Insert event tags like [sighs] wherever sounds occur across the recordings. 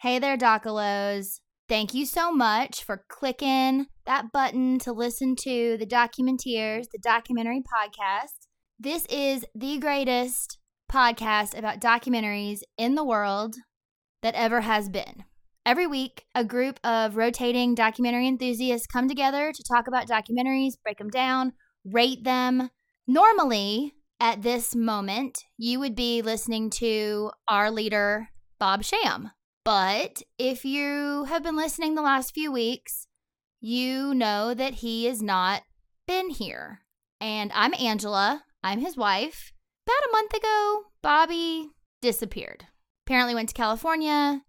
Hey there, Docalos. Thank you so much for clicking that button to listen to the Documenteers, the documentary podcast. This is the greatest podcast about documentaries in the world that ever has been. Every week, a group of rotating documentary enthusiasts come together to talk about documentaries, break them down, rate them. Normally, at this moment, you would be listening to our leader, Bob Sham. But if you have been listening the last few weeks, you know that he has not been here. And I'm Angela, I'm his wife. About a month ago, Bobby disappeared. Apparently went to California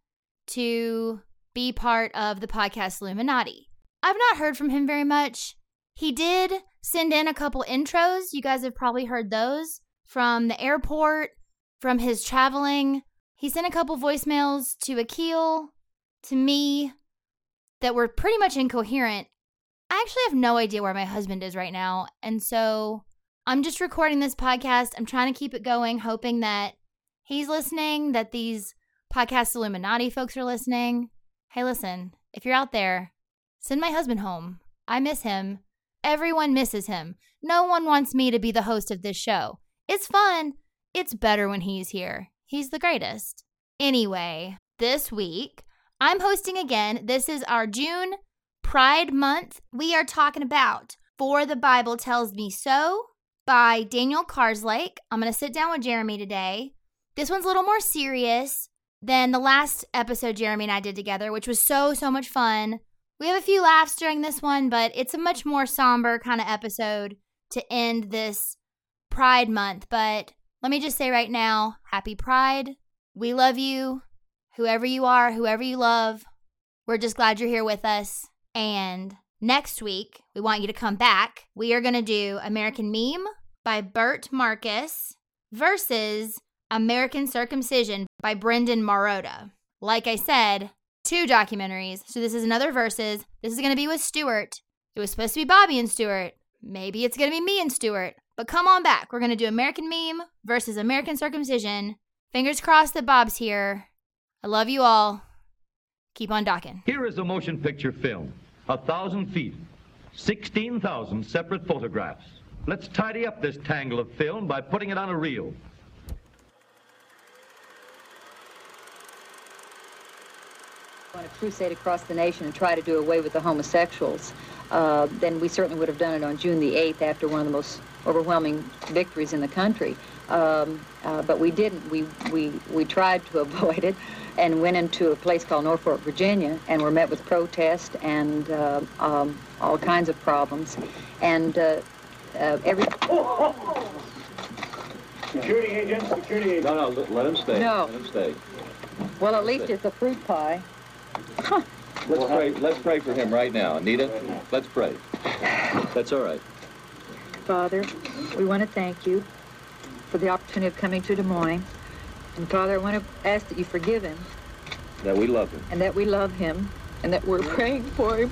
to be part of the podcast Illuminati. I've not heard from him very much. He did send in a couple intros. You guys have probably heard those from the airport, from his traveling. He sent a couple voicemails to Akil, to me, that were pretty much incoherent. I actually have no idea where my husband is right now. And so I'm just recording this podcast. I'm trying to keep it going, hoping that he's listening, that these podcast Illuminati folks are listening. Hey, listen, if you're out there, send my husband home. I miss him. Everyone misses him. No one wants me to be the host of this show. It's fun. It's better when he's here. He's the greatest. Anyway, this week, I'm hosting again. This is our June Pride Month. We are talking about For the Bible Tells Me So by Daniel Karslake. I'm going to sit down with Jeremy today. This one's a little more serious than the last episode Jeremy and I did together, which was so, so much fun. We have a few laughs during this one, but it's a much more somber kind of episode to end this Pride Month. But let me just say right now happy Pride. We love you, whoever you are, whoever you love. We're just glad you're here with us. And next week, we want you to come back. We are going to do American Meme by Bert Marcus versus American Circumcision by Brendan Marotta. Like I said, two documentaries. So this is another versus. This is going to be with Stuart. It was supposed to be Bobby and Stuart. Maybe it's going to be me and Stuart. But come on back. We're going to do American Meme versus American Circumcision. Fingers crossed that Bob's here. I love you all. Keep on docking. Here is a motion picture film. A thousand feet. 16,000 separate photographs. Let's tidy up this tangle of film by putting it on a reel. on a crusade across the nation and try to do away with the homosexuals, uh, then we certainly would have done it on June the 8th after one of the most overwhelming victories in the country. Um, uh, but we didn't. We, we, we tried to [laughs] avoid it and went into a place called Norfolk, Virginia, and were met with protest and uh, um, all kinds of problems. And uh, uh, every... Security agent, security agent. No, no, let, let him stay. No. Let him stay. Well, at least it's a fruit pie. Let's pray. Let's pray for him right now, Anita. Let's pray. That's all right. Father, we want to thank you for the opportunity of coming to Des Moines. And Father, I want to ask that you forgive him That we love him. and that we love him and that we're praying for him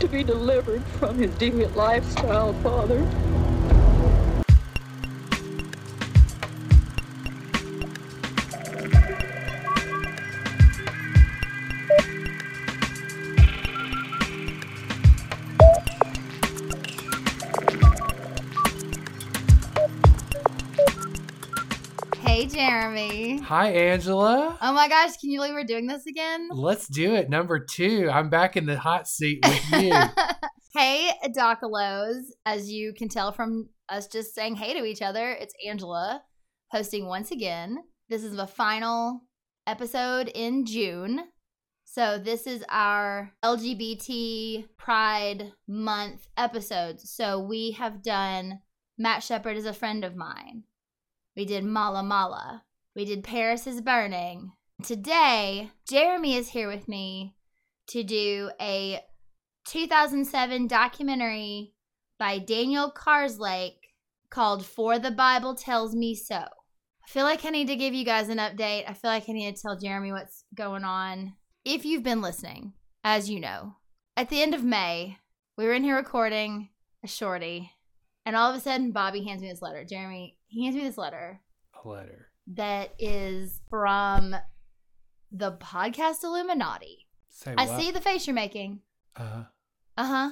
to be delivered from his deviant lifestyle, Father. Hi, Angela. Oh my gosh, can you believe we're doing this again? Let's do it. Number two. I'm back in the hot seat with you. [laughs] hey, Docalos. As you can tell from us just saying hey to each other, it's Angela hosting once again. This is the final episode in June. So, this is our LGBT Pride Month episodes. So, we have done Matt Shepard is a friend of mine. We did Mala Mala. We did Paris is Burning. Today, Jeremy is here with me to do a 2007 documentary by Daniel Karslake called For the Bible Tells Me So. I feel like I need to give you guys an update. I feel like I need to tell Jeremy what's going on. If you've been listening, as you know, at the end of May, we were in here recording a shorty, and all of a sudden, Bobby hands me this letter. Jeremy, he hands me this letter A letter. That is from the podcast Illuminati. Say I see the face you're making. Uh, huh. Uh huh.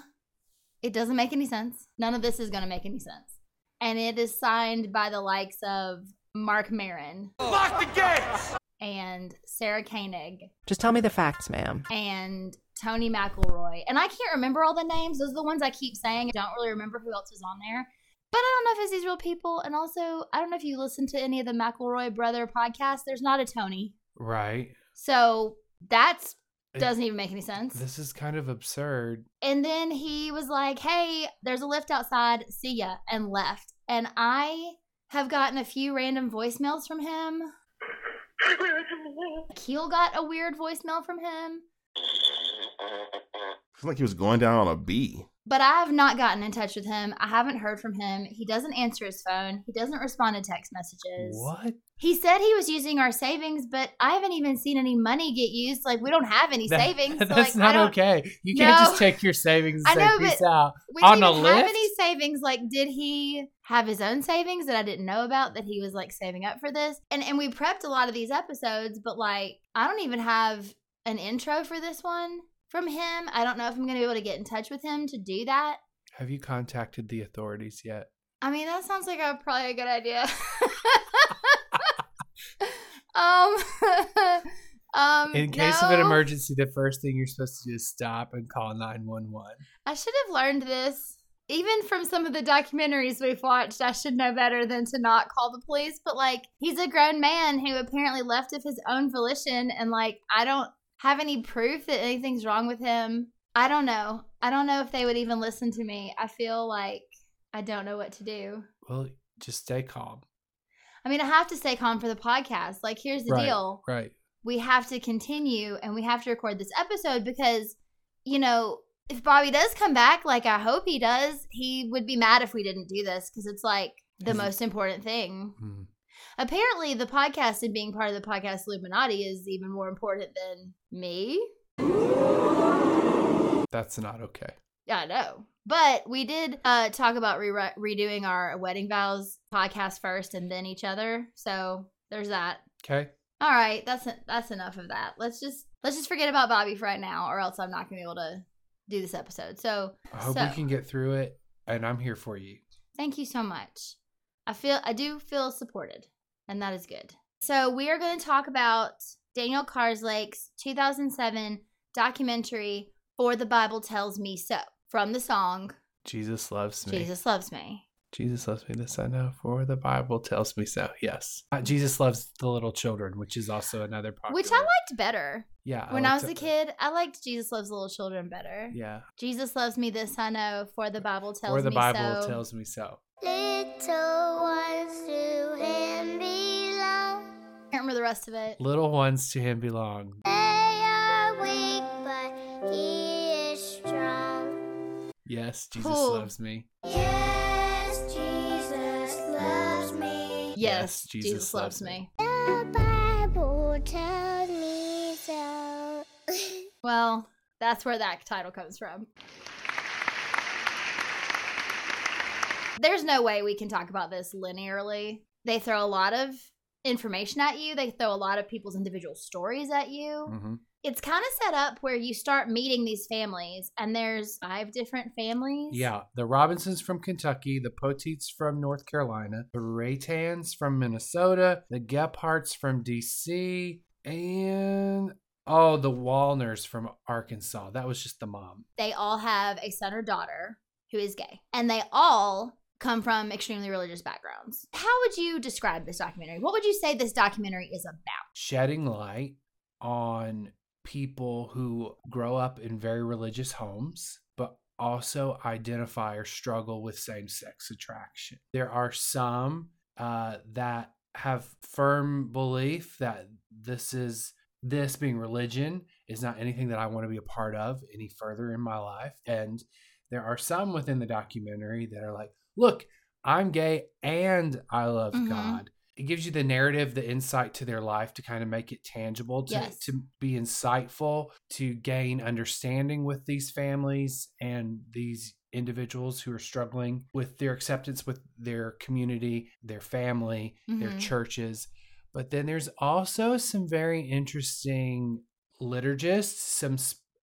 It doesn't make any sense. None of this is going to make any sense. And it is signed by the likes of Marc Maron. Lock the gates! And Sarah Koenig Just tell me the facts, ma'am. and Tony McElroy. And I can't remember all the names. Those are the ones I keep saying. I don't really remember who else is on there. But I don't know if it's these real people. And also, I don't know if you listen to any of the McElroy brother podcasts. There's not a Tony. right. So that's doesn't even make any sense. This is kind of absurd. And then he was like, Hey, there's a lift outside. See ya. And left. And I have gotten a few random voicemails from him. Keel got a weird voicemail from him. It's like he was going down on a bee. But I have not gotten in touch with him. I haven't heard from him. He doesn't answer his phone. He doesn't respond to text messages. What? He said he was using our savings, but I haven't even seen any money get used. Like we don't have any [laughs] That- savings. So, That's like, not okay. You can't just take your savings [laughs] and I say know, but out. We On don't a even have any savings. Like, did he have his own savings that I didn't know about that he was like saving up for this? And and we prepped a lot of these episodes, but like I don't even have an intro for this one from him. I don't know if I'm gonna be able to get in touch with him to do that. Have you contacted the authorities yet? I mean, that sounds like a probably a good idea. [laughs] um, [laughs] um, In case of an emergency, the first thing you're supposed to do is stop and call 911. I should have learned this. Even from some of the documentaries we've watched, I should know better than to not call the police. But like, he's a grown man who apparently left of his own volition, and like, I don't have any proof that anything's wrong with him. I don't know. I don't know if they would even listen to me. I feel like I don't know what to do. Well, just stay calm. I mean, I have to stay calm for the podcast. Like, here's the Right. deal. Right. we have to continue and we have to record this episode because you know if bobby does come back like i hope he does he would be mad if we didn't do this because it's like the most important thing Hmm. Apparently the podcast and being part of the podcast illuminati is even more important than me That's not okay. yeah i know but we did uh talk about re- redoing our wedding vows podcast first and then each other so there's that Okay. All right, that's that's enough of that. Let's just let's just forget about Bobby for right now, or else I'm not gonna be able to do this episode. So I hope So- we can get through it, and I'm here for you. thank you so much. I feel I do feel supported, and that is good. So we are going to talk about Daniel Karslake's 2007 documentary "For the Bible Tells Me So" from the song Jesus loves me. "Jesus Loves Me." Jesus loves me, this I know, for the Bible tells me so. Yes. Uh, Jesus loves the little children, which is also another part. Which I liked better Yeah. when I liked was a it. kid. I liked Jesus Loves Little Children better. Yeah. Jesus loves me, this I know, for the Bible tells me so. For the Bible so. tells me so. Little ones to him belong. can't remember the rest of it. Little ones to him belong. They are weak, but he is strong. Yes, Jesus Cool. loves me. Yes, Jesus loves me. Yes, Jesus Jesus, loves loves me. me. The Bible tells me so. Well, that's where that title comes from. There's no way we can talk about this linearly. They throw a lot of information at you, they throw a lot of people's individual stories at you. hmm It's kind of set up where you start meeting these families, and there's five different families. Yeah. The Robinsons from Kentucky, the Poteats from North Carolina, the Reitans from Minnesota, the Gephardts from DC, and oh, the Wallners from Arkansas. That was just the mom. They all have a son or daughter who is gay, and they all come from extremely religious backgrounds. How would you describe this documentary? What would you say this documentary is about? shedding light on people who grow up in very religious homes, but also identify or struggle with same sex attraction. There are some uh, that have firm belief that this is this being religion is not anything that I want to be a part of any further in my life. And there are some within the documentary that are like, look, I'm gay and I love Mhm. God. It gives you the narrative, the insight to their life to kind of make it tangible, to, Yes. to be insightful, to gain understanding with these families and these individuals who are struggling with their acceptance with their community, their family, their Mhm. churches. But then there's also some very interesting liturgists, some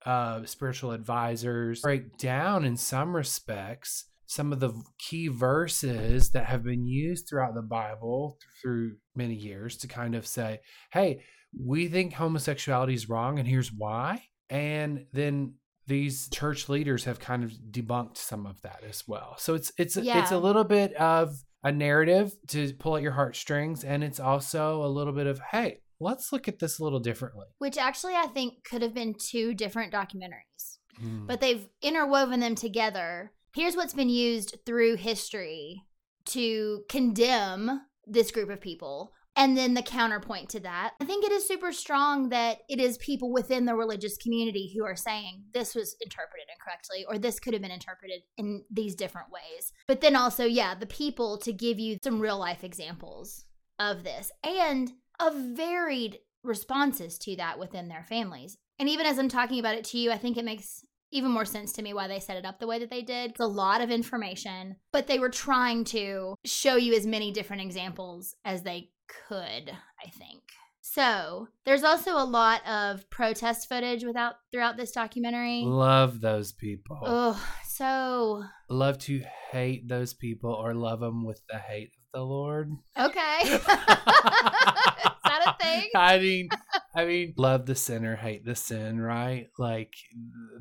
uh, spiritual advisors break down in some respects some of the key verses that have been used throughout the Bible through many years to kind of say, hey, we think homosexuality is wrong and here's why. And then these church leaders have kind of debunked some of that as well. So it's it's it's a little bit of a narrative to pull at your heartstrings and it's also a little bit of hey, let's look at this a little differently. Which actually I think could have been two different documentaries. Hmm. but they've interwoven them together. Here's what's been used through history to condemn this group of people. And then the counterpoint to that, I think it is super strong that it is people within the religious community who are saying this was interpreted incorrectly or this could have been interpreted in these different ways. But then also, yeah, the people to give you some real life examples of this and of varied responses to that within their families. And even as I'm talking about it to you, I think it makes even more sense to me why they set it up the way that they did. It's a lot of information, but they were trying to show you as many different examples as they could, I think. So there's also a lot of protest footage without throughout this documentary. Love those people. Oh, so Love to hate those people or love them with the hate the Lord. okay. [laughs] [laughs] Is that a thing? I mean, I mean, love the sinner, hate the sin, right? Like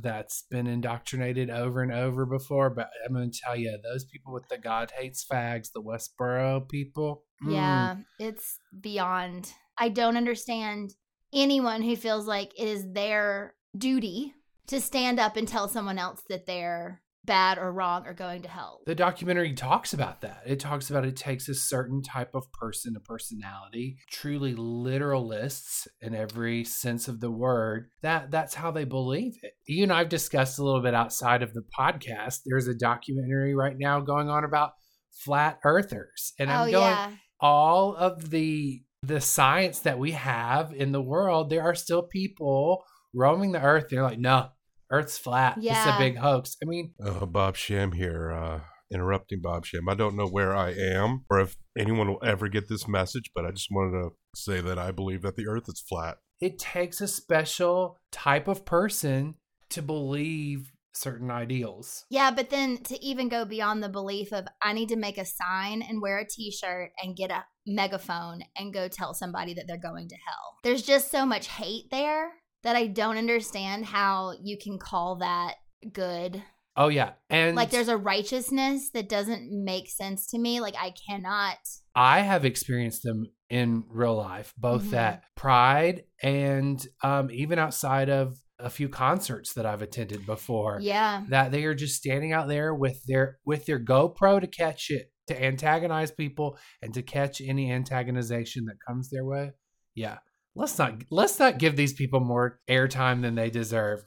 that's been indoctrinated over and over before. But I'm going to tell you, those people with the God hates fags, the Westboro people. mm, Yeah, it's beyond. I don't understand anyone who feels like it is their duty to stand up and tell someone else that they're bad or wrong or going to hell. The documentary talks about that. It talks about it takes a certain type of person, a personality, truly literalists in every sense of the word. That that's how they believe it. You and I've discussed a little bit outside of the podcast. There's a documentary right now going on about flat earthers. And I'm oh going yeah. all of the the science that we have in the world, there are still people roaming the earth. They're like, no, Earth's flat. It's a big hoax. I mean, Uh, Bob Sham here, uh, interrupting Bob Sham. I don't know where I am or if anyone will ever get this message, but I just wanted to say that I believe that the earth is flat. it takes a special type of person to believe certain ideals. Yeah, but then to even go beyond the belief of I need to make a sign and wear a t-shirt and get a megaphone and go tell somebody that they're going to hell. There's just so much hate there that I don't understand how you can call that good. Oh yeah, and Like there's a righteousness that doesn't make sense to me. Like I cannot I have experienced them in real life, both Mhm. that pride and um, even outside of a few concerts that I've attended before. Yeah. that they are just standing out there with their with their GoPro to catch it, to antagonize people and to catch any antagonization that comes their way. Yeah. Let's not let's not give these people more airtime than they deserve.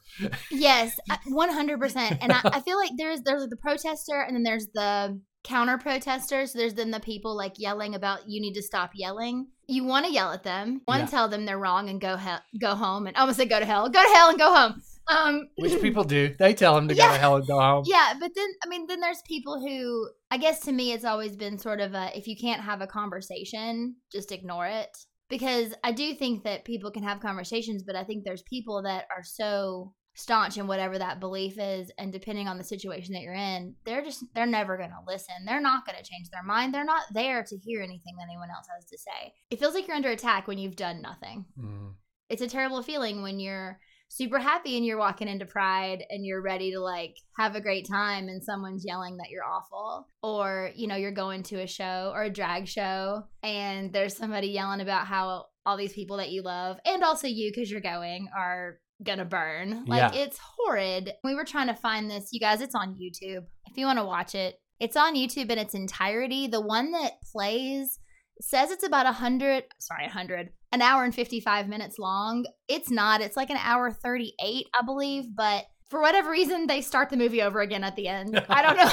Yes, [laughs] one hundred percent. And I, I feel like there's there's the protester, and then there's the counter protesters. There's then the people like yelling about you need to stop yelling. You want to yell at them, want to Yeah. tell them they're wrong, and go hell, go home, and I almost say go to hell, go to hell, and go home. Um, Which [laughs] people do. They tell them to go to hell and go home. yeah, but then I mean, then there's people who I guess to me it's always been sort of a if you can't have a conversation, just ignore it. Because I do think that people can have conversations, but I think there's people that are so staunch in whatever that belief is, and depending on the situation that you're in, they're just they're never gonna listen. They're not gonna change their mind. They're not there to hear anything that anyone else has to say. It feels like you're under attack when you've done nothing Mm. it's a terrible feeling when you're super happy and you're walking into pride and you're ready to like have a great time and someone's yelling that you're awful. Or you know you're going to a show or a drag show and there's somebody yelling about how all these people that you love and also you because you're going are gonna burn. Like Yeah. it's horrid. We were trying to find this. You guys it's on youtube. If you want to watch it it's on youtube in its entirety. The one that plays says it's about a hundred sorry a hundred an hour and 55 minutes long it's not it's like an hour 38 i believe but for whatever reason they start the movie over again at the end i don't know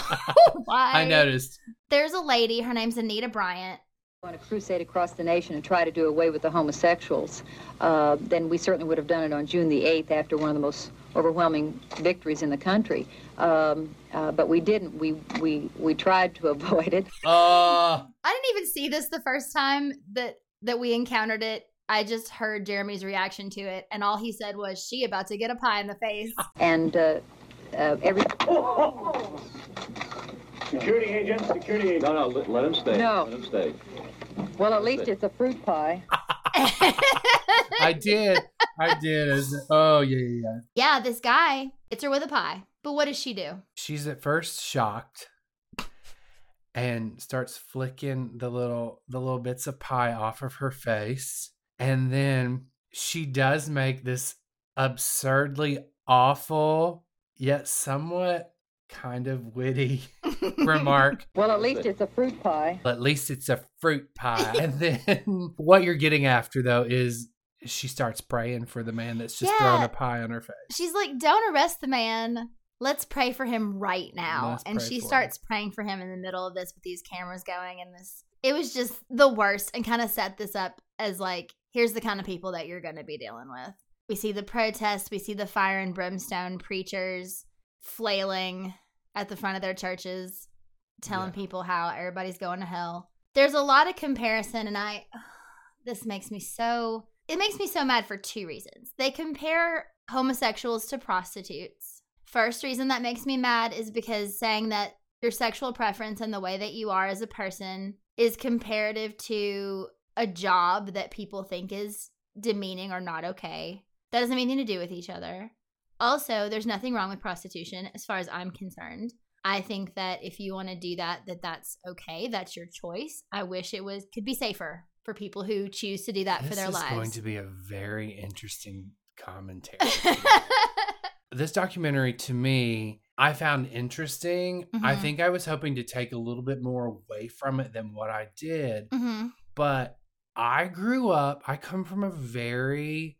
[laughs] [laughs] why I noticed. there's a lady her name's anita bryant on a crusade across the nation and try to do away with the homosexuals, uh, then we certainly would have done it on June the 8th after one of the most overwhelming victories in the country. Um, uh, but we didn't. We, we, we tried to [laughs] avoid it. Uh i didn't even see this the first time that that we encountered it, I just heard Jeremy's reaction to it, and all he said was, "She about to get a pie in the face." And uh, uh, every Security agent, security agent. No, no, let, let him stay. No. Let him stay. well, at least it's a fruit pie. [laughs] [laughs] I did. I did. As, oh, yeah, yeah, yeah. yeah, this guy hits her with a pie, but what does she do? She's at first shocked and starts flicking the little the little bits of pie off of her face. And then she does make this absurdly awful yet somewhat kind of witty [laughs] remark. Well, at least it's a fruit pie. At least it's a fruit pie. [laughs] and then what you're getting after though is she starts praying for the man that's just throwing Yeah. a pie on her face. She's like, "Don't arrest the man. Let's pray for him right now." Let's and she starts praying for him in the middle of this with these cameras going and this. It was just the worst and kind of set this up as like, here's the kind of people that you're going to be dealing with. We see the protests, we see the fire and brimstone preachers flailing at the front of their churches, telling Yeah. people how everybody's going to hell. There's a lot of comparison, and I, this makes me so, it makes me so mad for two reasons. They compare homosexuals to prostitutes. First reason that makes me mad is because saying that your sexual preference and the way that you are as a person is comparative to a job that people think is demeaning or not okay. That doesn't have anything to do with each other. Also, there's nothing wrong with prostitution as far as I'm concerned. I think that if you want to do that, that that's okay. That's your choice. I wish it was could be safer for people who choose to do that for their lives. this is going to be a very interesting commentary. [laughs] this documentary to me i found interesting. I Mhm. think i was hoping to take a little bit more away from it than what i did hmm but i grew up i come from a very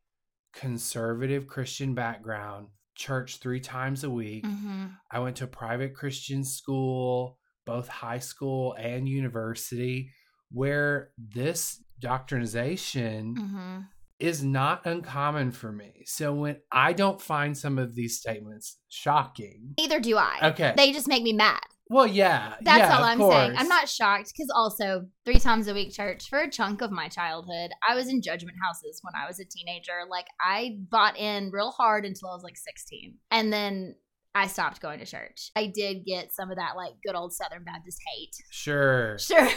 conservative christian background church three times a week. Hmm i went to a private christian school both high school and university where this doctrinization hmm is not uncommon for me. So when I don't find some of these statements shocking. Neither do I. Okay. They just make me mad. Well, yeah. That's yeah, all I'm saying. I'm not shocked because also three times a week church for a chunk of my childhood. I was in judgment houses when I was a teenager. Like I bought in real hard until I was like 16. And then I stopped going to church. I did get some of that like good old Southern Baptist hate. Sure. Sure.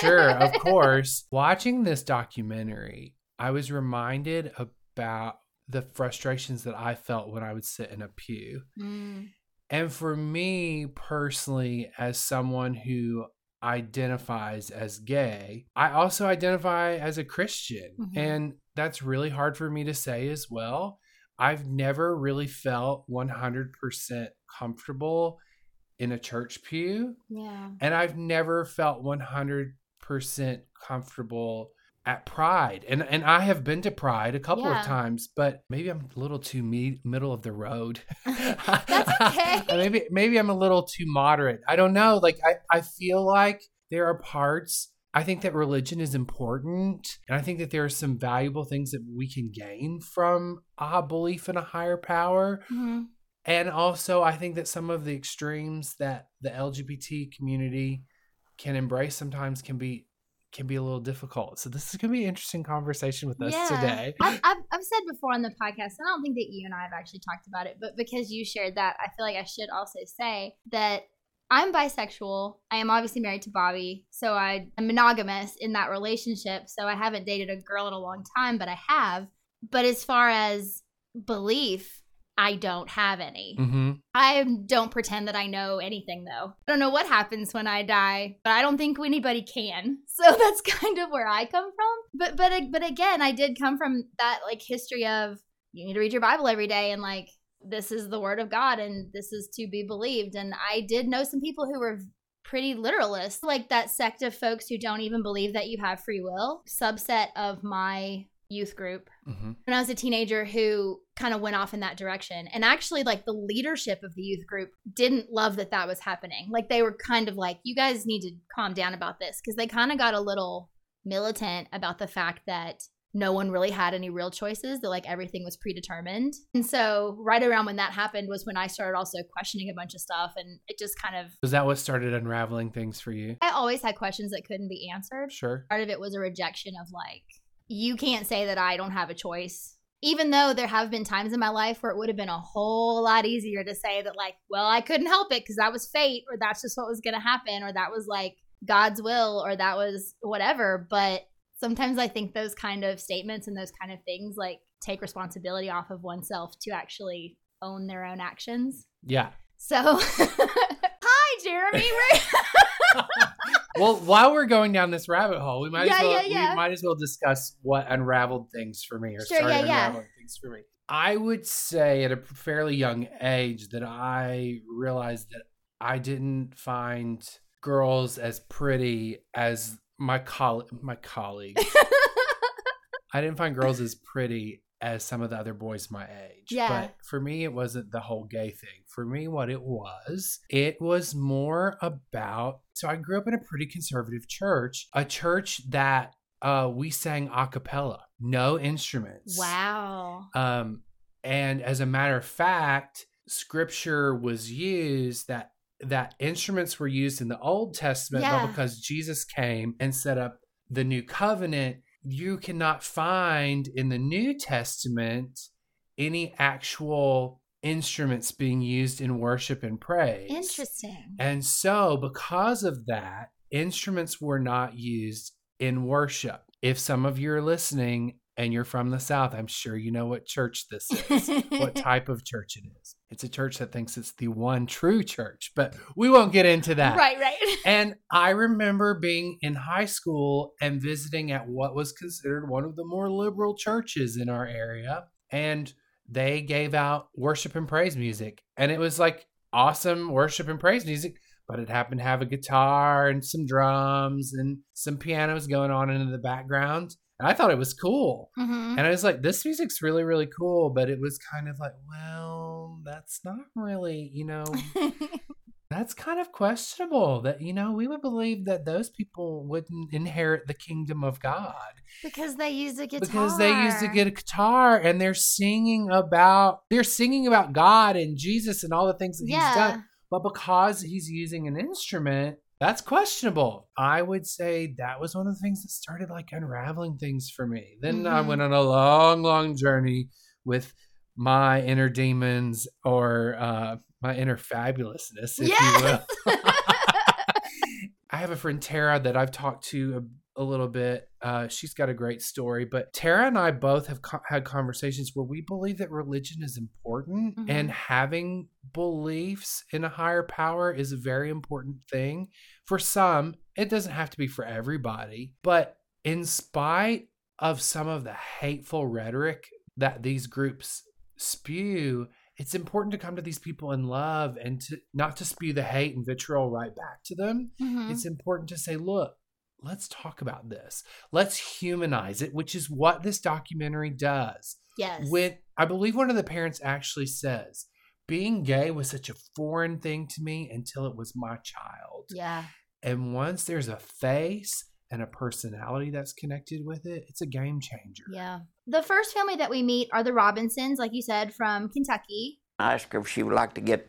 sure, of [laughs] course. Watching this documentary, I was reminded about the frustrations that I felt when I would sit in a pew. Mm, And for me personally, as someone who identifies as gay, I also identify as a Christian. Mhm. And that's really hard for me to say as well. I've never really felt 100% comfortable in a church pew. yeah. And I've never felt 100% comfortable at Pride. And and I have been to Pride a couple Yeah. of times, but maybe I'm a little too me- middle of the road. [laughs] That's okay. [laughs] maybe maybe I'm a little too moderate. I don't know. Like I I feel like there are parts I think that religion is important, and I think that there are some valuable things that we can gain from a belief in a higher power. Mhm. And also, I think that some of the extremes that the LGBT community can embrace sometimes can be can be a little difficult. So this is going to be an interesting conversation with us today. I've, I've, I've said before on the podcast, and I don't think that you and I have actually talked about it, but because you shared that, I feel like I should also say that I'm bisexual. I am obviously married to Bobby, so I am monogamous in that relationship. So I haven't dated a girl in a long time, but I have. But as far as belief, I don't have any. hmm I don't pretend that I know anything though. I don't know what happens when I die, but I don't think anybody can. [laughs] So [laughs] that's kind of where I come from. But but but again, I did come from that like history of you need to read your Bible every day and like this is the word of God and this is to be believed. And I did know some people who were pretty literalist, like that sect of folks who don't even believe that you have free will. Subset of my youth group hmm when I was a teenager who kind of went off in that direction. And actually, like the leadership of the youth group didn't love that that was happening. Like they were kind of like, you guys need to calm down about this because they kind of got a little militant about the fact that no one really had any real choices, that like everything was predetermined. And so, right around when that happened was when I started also questioning a bunch of stuff. And it just kind of, Was that what started unraveling things for you? I always had questions that couldn't be answered. Sure. Part of it was a rejection of like, you can't say that I don't have a choice. Even though there have been times in my life where it would have been a whole lot easier to say that, like, well, I couldn't help it because that was fate, or that's just what was going to happen, or that was like God's will, or that was whatever. But sometimes I think those kind of statements and those kind of things like take responsibility off of oneself to actually own their own actions. Yeah. So, [laughs] Jeremy. [laughs] [laughs] Well, while we're going down this rabbit hole, we might Yeah, as well yeah, yeah. we might as well discuss what unraveled things for me or Sure, started unraveling things for me. I would say at a fairly young age that I realized that I didn't find girls as pretty as my coll- my colleagues. [laughs] I didn't find girls as pretty as some of the other boys my age. Yeah. But for me, it wasn't the whole gay thing. For me, what it was, it was more about. So I grew up in a pretty conservative church, a church that uh, we sang a cappella, no instruments. wow. Um, and as a matter of fact, scripture was used that that instruments were used in the Old Testament, Yeah. but because Jesus came and set up the new covenant, you cannot find in the New Testament any actual instruments being used in worship and praise. Interesting. And so, because of that, instruments were not used in worship. If some of you are listening and you're from the South, I'm sure you know what church this is, what [laughs] type of church it is. It's a church that thinks it's the one true church, but we won't get into that. Right, right. [laughs] And I remember being in high school and visiting at what was considered one of the more liberal churches in our area. And they gave out worship and praise music. And it was like awesome worship and praise music, but it happened to have a guitar and some drums and some pianos going on in the background. And I thought it was cool. Mhm. And I was like, this music's really, really cool. But it was kind of like, well, that's not really, you know, [laughs] that's kind of questionable that, you know, we would believe that those people wouldn't inherit the kingdom of God because they used a guitar. because they used to get a guitar and they're singing about, they're singing about God and Jesus and all the things that he's done. But because he's using an instrument, that's questionable. I would say that was one of the things that started like unraveling things for me. Then I Mhm. went on a long, long journey with my inner demons or uh, my inner fabulousness, if you will. [laughs] [laughs] I have a friend Tara that I've talked to a, a little bit. Uh, she's got a great story, but Tara and I both have co- had conversations where we believe that religion is important Mhm. and having beliefs in a higher power is a very important thing. For some, it doesn't have to be for everybody, but in spite of some of the hateful rhetoric that these groups spew, it's important to come to these people in love and to not to spew the hate and vitriol right back to them. Mhm. It's important to say, look, let's talk about this. Let's humanize it, which is what this documentary does. yes. When I believe one of the parents actually says, being gay was such a foreign thing to me until it was my child. yeah. And once there's a face and a personality that's connected with it, it's a game changer. Yeah. The first family that we meet are the Robinsons, like you said, from Kentucky. I asked her if she would like to get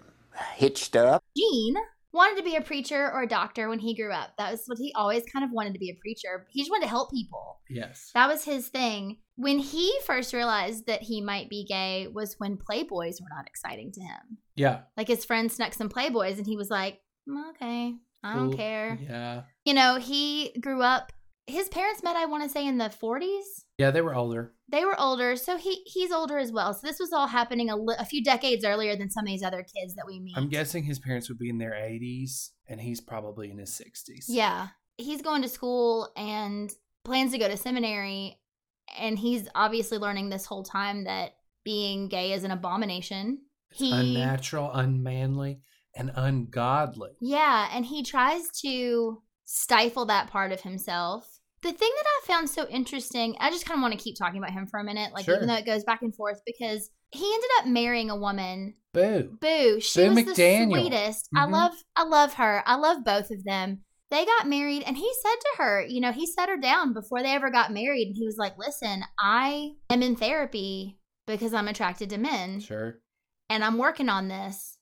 hitched up. Gene wanted to be a preacher or a doctor when he grew up. That was what he always kind of wanted to be a preacher. He just wanted to help people. Yes. That was his thing. When he first realized that he might be gay was when Playboys were not exciting to him. Yeah. Like his friend snuck some Playboys and he was like, "Mm, okay, I don't Cool. care. Yeah. You know, he grew up, his parents met, I want to say, in the 40s. Yeah, they were older. They were older, so he he's older as well. So this was all happening a, li- a few decades earlier than some of these other kids that we meet. I'm guessing his parents would be in their 80s and he's probably in his 60s. Yeah. He's going to school and plans to go to seminary. And he's obviously learning this whole time that being gay is an abomination. He, Unnatural, unmanly, and ungodly. yeah. And he tries to stifle that part of himself. The thing that I found so interesting, I just kind of want to keep talking about him for a minute, like Sure. even though it goes back and forth, because he ended up marrying a woman Boo. Boo. She Boo was McDaniel. the sweetest. I Mhm. love I love her. I love both of them. they got married and he said to her, you know, he set her down before they ever got married and he was like, "Listen, I am in therapy because I'm attracted to men Sure. and I'm working on this.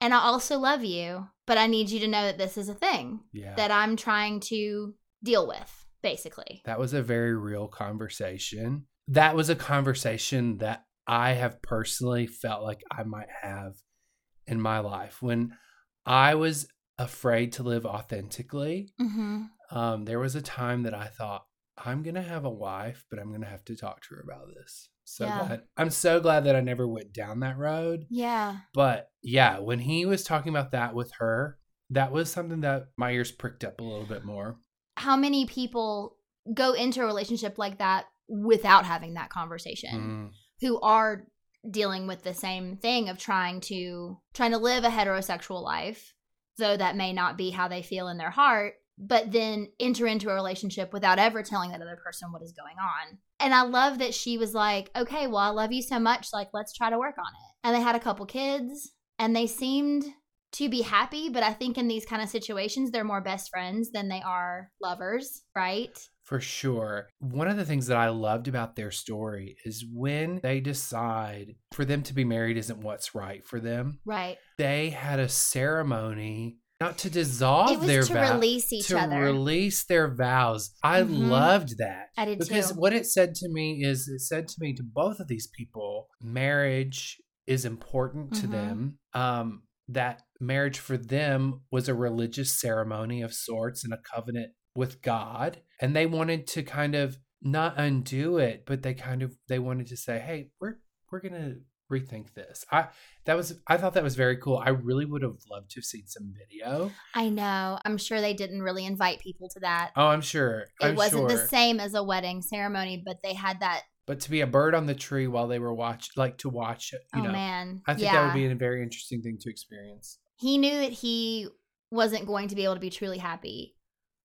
And I also love you, but I need you to know that this is a thing Yeah. that I'm trying to deal with, basically." That was a very real conversation. That was a conversation that I have personally felt like I might have in my life. When I was afraid to live authentically, Mhm. um, there was a time that I thought, I'm going to have a wife, but I'm going to have to talk to her about this. So Yeah. glad. I'm so glad that I never went down that road. Yeah. But yeah, when he was talking about that with her, that was something that my ears pricked up a little bit more. How many people go into a relationship like that without having that conversation? Mm. who are dealing with the same thing of trying to trying to live a heterosexual life though that may not be how they feel in their heart but then enter into a relationship without ever telling that other person what is going on. And i love that she was like okay well i love you so much like let's try to work on it. And they had a couple kids and they seemed to be happy but i think in these kind of situations they're more best friends than they are lovers right? For sure. One of the things that I loved about their story is when they decide for them to be married isn't what's right for them, right. They had a ceremony not to dissolve their to vow- release each to other. release their vows. I Mhm. loved that. I did because too. what it said to me is it said to me to both of these people, marriage is important to Mhm. them. Um, that marriage for them was a religious ceremony of sorts and a covenant with God, and they wanted to kind of not undo it, but they kind of they wanted to say, "Hey, we're we're gonna rethink this." I that was I thought that was very cool. I really would have loved to have seen some video. I know. I'm sure they didn't really invite people to that. Oh, I'm sure. It I'm wasn't the same as a wedding ceremony, but they had that. But to be a bird on the tree while they were watch, like to watch it, you oh know, man, I think that would be a very interesting thing to experience. he knew that he wasn't going to be able to be truly happy,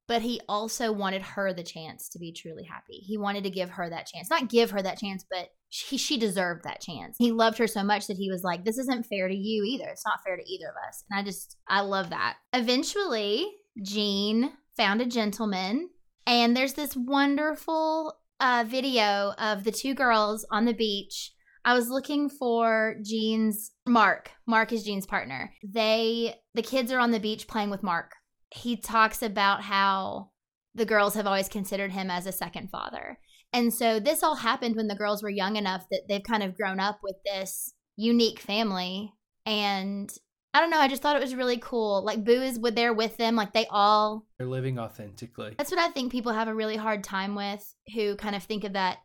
but he also wanted her the chance to be truly happy. He wanted to give her that chance, not give her that chance, but she she deserved that chance. He loved her so much that he was like, "This isn't fair to you either. It's not fair to either of us." And I just I love that. Eventually, Gene found a gentleman, and there's this wonderful uh, video of the two girls on the beach. I was looking for Gene's Mark. Mark is Gene's partner. They the kids are on the beach playing with Mark. He talks about how the girls have always considered him as a second father. And so this all happened when the girls were young enough that they've kind of grown up with this unique family and I don't know, I just thought it was really cool. Like Boo is with there with them, like they all They're living authentically. that's what I think people have a really hard time with who kind of think of that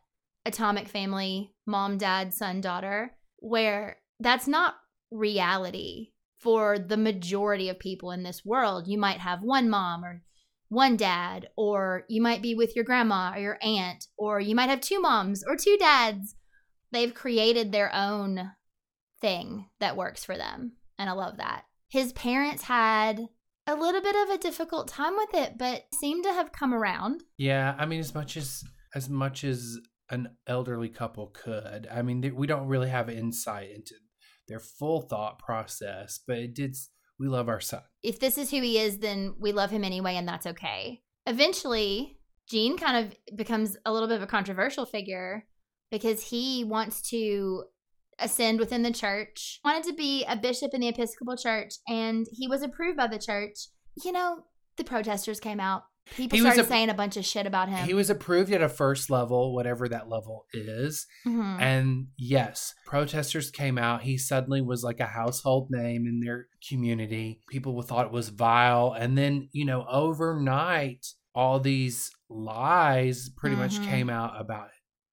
atomic family, mom, dad, son, daughter, where that's not reality for the majority of people in this world. You might have one mom or one dad, or you might be with your grandma or your aunt, or you might have two moms or two dads. They've created their own thing that works for them. And I love that. His parents had a little bit of a difficult time with it, but seemed to have come around. Yeah, I mean, as much as as much as an elderly couple could, I mean, we don't really have insight into their full thought process, but it did. We love our son. If this is who he is, then we love him anyway, and that's okay. Eventually, Gene kind of becomes a little bit of a controversial figure because he wants to ascend within the church, wanted to be a bishop in the Episcopal Church, and he was approved by the church. You know, the protesters came out. People He started a- saying a bunch of shit about him. He was approved at a first level, whatever that level is. Mhm. And yes, protesters came out. He suddenly was like a household name in their community. People thought it was vile. And then, you know, overnight, all these lies pretty much Mhm. came out about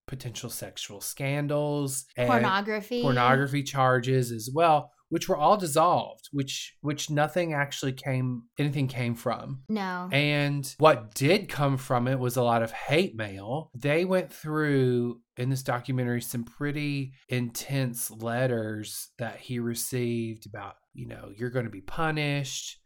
potential sexual scandals and Pornography. pornography charges as well which were all dissolved which which nothing actually came anything came from No. and what did come from it was a lot of hate mail. They went through in this documentary some pretty intense letters that he received about, you know, you're going to be punished.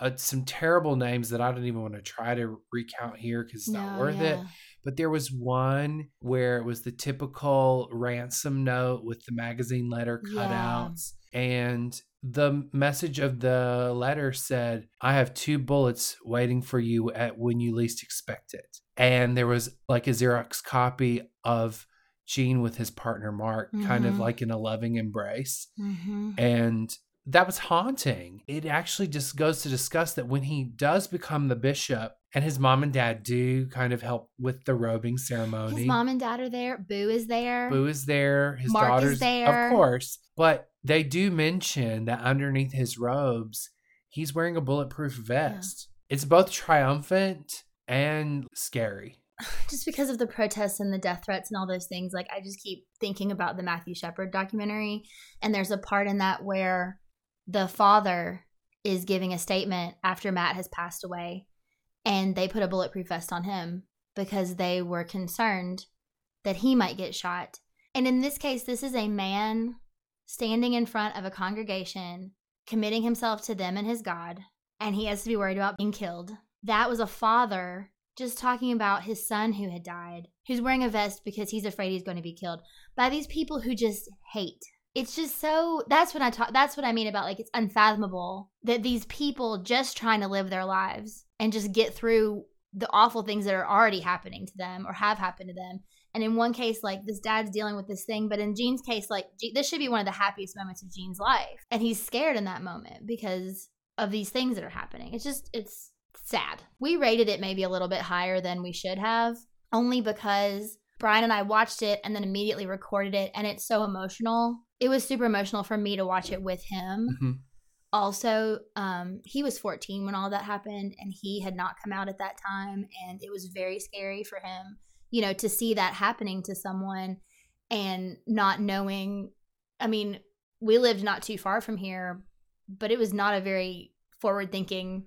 Uh, some terrible names that I don't even want to try to recount here because it's not No, worth it. But there was one where it was the typical ransom note with the magazine letter Yeah. And the message of the letter said, I have two bullets waiting for you at when you least expect it. And there was like a Xerox copy of Gene with his partner Mark, kind of Mhm. like in a loving embrace. Mm-hmm. And that was haunting. It actually just goes to discuss that when he does become the bishop and his mom and dad do kind of help with the robing ceremony. His mom and dad are there. Boo is there. Boo is there. His Mark is daughter's there. of course. But they do mention that underneath his robes, he's wearing a bulletproof vest. It's both triumphant and scary. [laughs] just because of the protests and the death threats and all those things, like I just keep thinking about the Matthew Shepard documentary. And there's a part in that where the father is giving a statement after Matt has passed away. And they put a bulletproof vest on him because they were concerned that he might get shot. And in this case, this is a man standing in front of a congregation, committing himself to them and his God, and he has to be worried about being killed. That was a father just talking about his son who had died, who's wearing a vest because he's afraid he's going to be killed by these people who just hate. It's just so that's what I talk that's what I mean about like it's unfathomable that these people just trying to live their lives and just get through the awful things that are already happening to them or have happened to them. And in one case, like this dad's dealing with this thing, but in Gene's case, like this should be one of the happiest moments of Gene's life. And he's scared in that moment because of these things that are happening. It's just, it's sad. We rated it maybe a little bit higher than we should have, only because Brian and I watched it and then immediately recorded it, and it's so emotional. It was super emotional for me to watch it with him Mhm. also um he was 14 when all that happened and he had not come out at that time and it was very scary for him you know to see that happening to someone and not knowing i mean we lived not too far from here but it was not a very forward thinking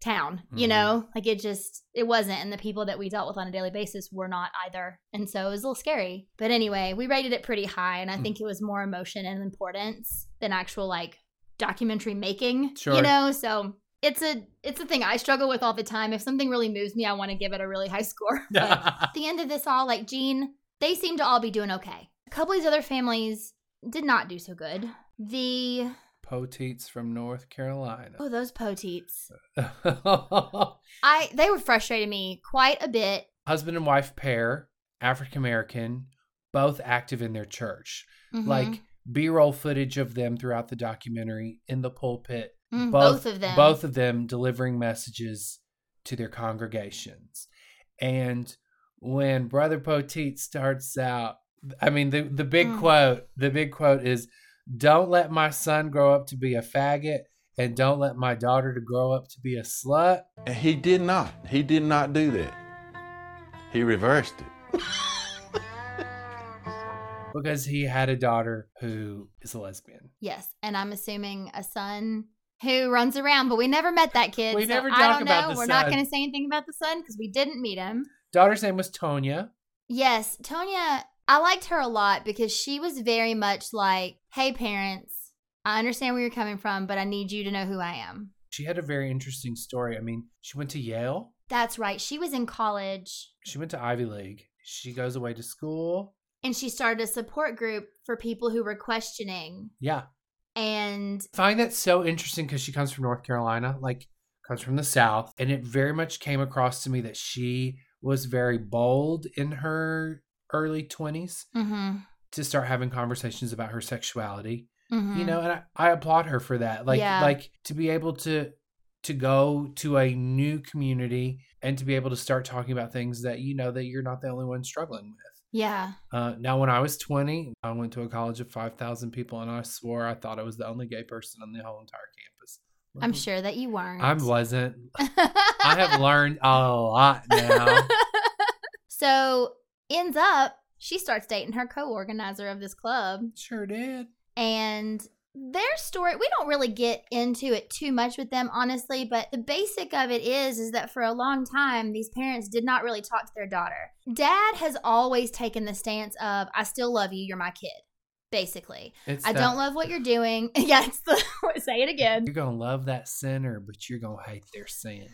town you Mhm. know like it just it wasn't and the people that we dealt with on a daily basis were not either and so it was a little scary but anyway we rated it pretty high and i Mm. think it was more emotion and importance than actual like documentary making Sure. you know so it's a it's a thing i struggle with all the time if something really moves me i want to give it a really high [laughs] score [laughs] but at the end of this all like gene they seem to all be doing okay a couple of these other families did not do so good the Poteats from North Carolina. oh those poteats [laughs] i they were frustrating me quite a bit Husband and wife pair, African American, both active in their church. Mhm. Like B roll footage of them throughout the documentary in the pulpit. Mm, both of them. Both of them delivering messages to their congregations. And when Brother Poteat starts out, I mean the the big Mm. quote, the big quote is don't let my son grow up to be a faggot and don't let my daughter to grow up to be a slut. And he did not. He did not do that. He reversed it. [laughs] because he had a daughter who is a lesbian. yes and i'm assuming a son who runs around but we never met that kid We so never i don't about know we're not going to say anything about the son because we didn't meet him Daughter's name was Tonya. Yes, Tonya, I liked her a lot because she was very much like, hey, parents, I understand where you're coming from, but I need you to know who I am. She had a very interesting story. I mean, she went to Yale. That's right. She was in college She went to Ivy League. She goes away to school. and she started a support group for people who were questioning. Yeah. And I find that so interesting because she comes from North Carolina, like comes from the South. And it very much came across to me that she was very bold in her early 20s mm-hmm, to start having conversations about her sexuality. mm-hmm. you know and I, I applaud her for that like Yeah. like to be able to to go to a new community and to be able to start talking about things that you know that you're not the only one struggling with yeah. uh, now when i was 20 i went to a college of 5000 people and i swore i thought i was the only gay person on the whole entire campus I'm sure that you weren't. i wasn't [laughs] i have learned a lot now [laughs] so ends up, she starts dating her co-organizer of this club. sure did and their story we don't really get into it too much with them honestly but the basic of it is is that for a long time these parents did not really talk to their daughter. Dad has always taken the stance of i still love you you're my kid basically. It's i that- don't love what you're doing. Yeah it's the say it again. You're gonna love that sinner but you're gonna hate their sin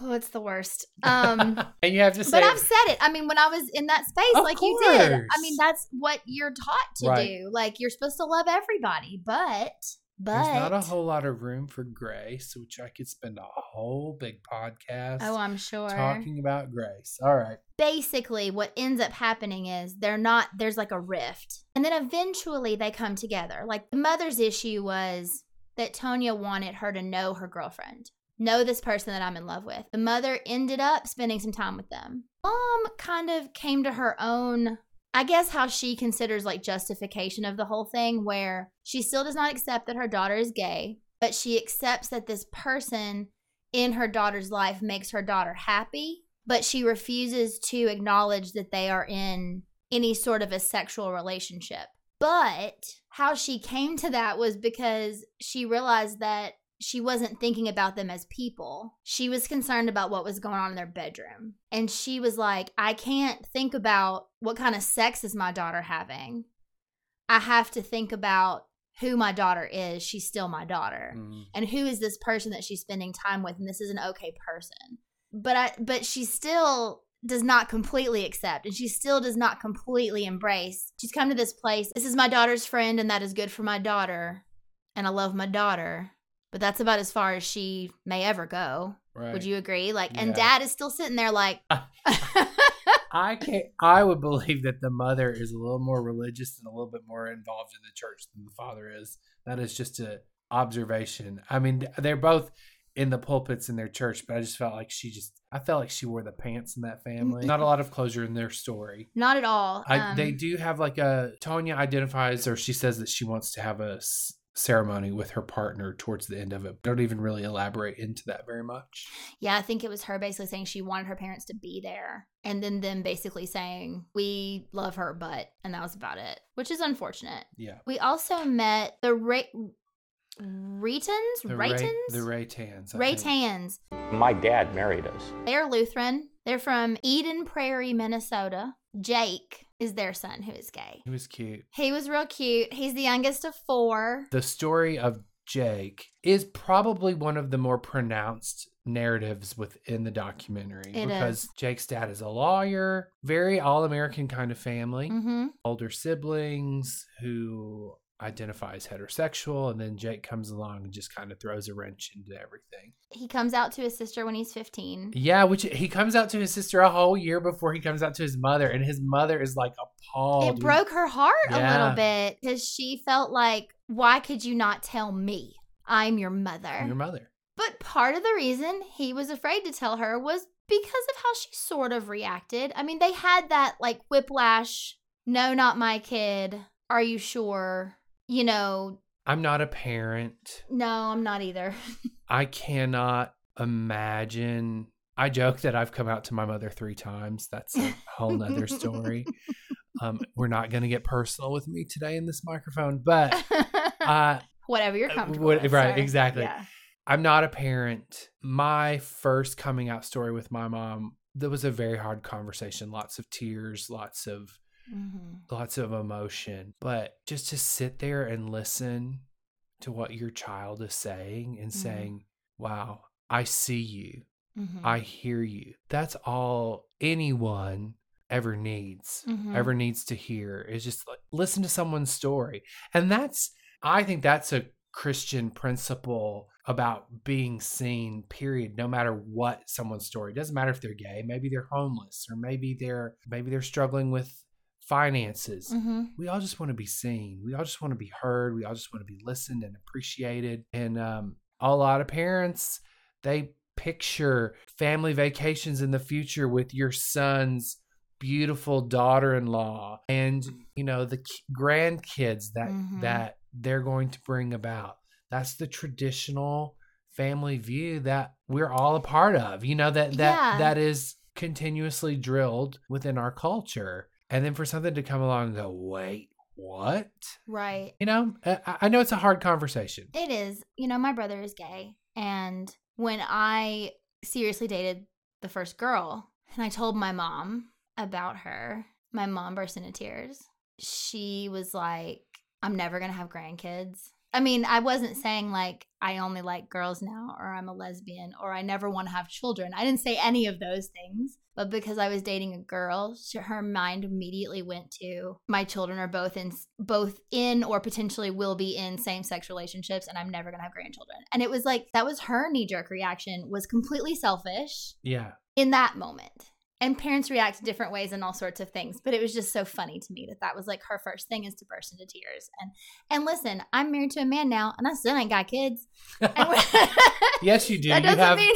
oh it's the worst um [laughs] and you have to say but I've said it. I mean, when I was in that space, like you did. I mean, that's what you're taught to Right. do. Like you're supposed to love everybody, but But There's not a whole lot of room for grace, which I could spend a whole big podcast Oh, I'm sure. talking about grace. All right. basically what ends up happening is they're not there's like a rift and then eventually they come together like the mother's issue was that tonya wanted her to know her girlfriend know this person that i'm in love with the mother ended up spending some time with them mom kind of came to her own i guess how she considers like justification of the whole thing where she still does not accept that her daughter is gay but she accepts that this person in her daughter's life makes her daughter happy but she refuses to acknowledge that they are in any sort of a sexual relationship. But how she came to that was because she realized that she wasn't thinking about them as people. She was concerned about what was going on in their bedroom. And she was like, I can't think about what kind of sex is my daughter having. I have to think about who my daughter is. She's still my daughter. Mm-hmm. And who is this person that she's spending time with? And this is an okay person but I but she still does not completely accept and she still does not completely embrace. She's come to this place. This is my daughter's friend and that is good for my daughter and I love my daughter. But that's about as far as she may ever go. Right. Would you agree? Like and Yeah. dad is still sitting there like [laughs] I can't. I would believe that the mother is a little more religious and a little bit more involved in the church than the father is. That is just a observation. I mean, they're both in the pulpits in their church, but I just felt like she just. I felt like she wore the pants in that family. Not a lot of closure in their story. not at all. I, Um, they do have like a Tonya identifies or she says that she wants to have a ceremony with her partner towards the end of it. Don't even really elaborate into that very much. Yeah, I think it was her basically saying she wanted her parents to be there. And then them basically saying, We love her, but and that was about it. Which is unfortunate. Yeah. We also met the Ray Reitans? The Ray, Reitans? the Reitans. I. Reitans. My dad married us. They're Lutheran. They're from Eden Prairie, Minnesota. Jake is their son who is gay. He was cute. He was real cute. He's the youngest of four. The story of Jake is probably one of the more pronounced narratives within the documentary It because is. Jake's dad is a lawyer, very all American kind of family, Mm-hmm. older siblings who identify as heterosexual, and then Jake comes along and just kind of throws a wrench into everything. He comes out to his sister when he's 15. Yeah, which he comes out to his sister a whole year before he comes out to his mother, and his mother is like appalled. It broke her heart a little bit because she felt like, why could you not tell me? I'm your mother. Your mother. But part of the reason he was afraid to tell her was because of how she sort of reacted. I mean, they had that like whiplash, no, not my kid. Are you sure? You know, I'm not a parent. no, I'm not either. [laughs] I cannot imagine. I joke that I've come out to my mother three times. That's a whole nother story. [laughs] Um, we're not going to get personal with me today in this microphone, but [laughs] uh, Whatever you're comfortable what- with. right, exactly. Yeah. I'm not a parent. My first coming out story with my mom, there was a very hard conversation, lots of tears, lots of Mhm. lots of emotion. But just to sit there and listen to what your child is saying and Mhm. saying, "Wow, I see you. Mhm. I hear you." That's all anyone ever needs. Mhm. Ever needs to hear is just like, listen to someone's story. And that's I think that's a Christian principle about being seen, period. No matter what someone's story. It doesn't matter if they're gay, maybe they're homeless, or maybe they're maybe they're struggling with finances. Mhm. We all just want to be seen. We all just want to be heard. We all just want to be listened and appreciated. And um, a lot of parents, they picture family vacations in the future with your son's beautiful daughter-in-law and you know the ki- grandkids that Mhm. that they're going to bring about that's the traditional family view that we're all a part of you know that that Yeah. that is continuously drilled within our culture and then for something to come along and go wait what Right. you know i, I know it's a hard conversation It is. You know, my brother is gay. And when I seriously dated the first girl and I told my mom about her, my mom burst into tears. She was like, I'm never going to have grandkids. I mean, I wasn't saying like I only like girls now or I'm a lesbian or I never want to have children. I didn't say any of those things. But because I was dating a girl, her mind immediately went to my children are both in both in or potentially will be in same-sex relationships and I'm never going to have grandchildren. And it was like that was her knee-jerk reaction was completely selfish Yeah. in that moment. And parents react different ways and all sorts of things, but it was just so funny to me that that was like her first thing is to burst into tears. And and listen, I'm married to a man now, and I still ain't got kids. [laughs] [laughs] Yes, you do. That doesn't have mean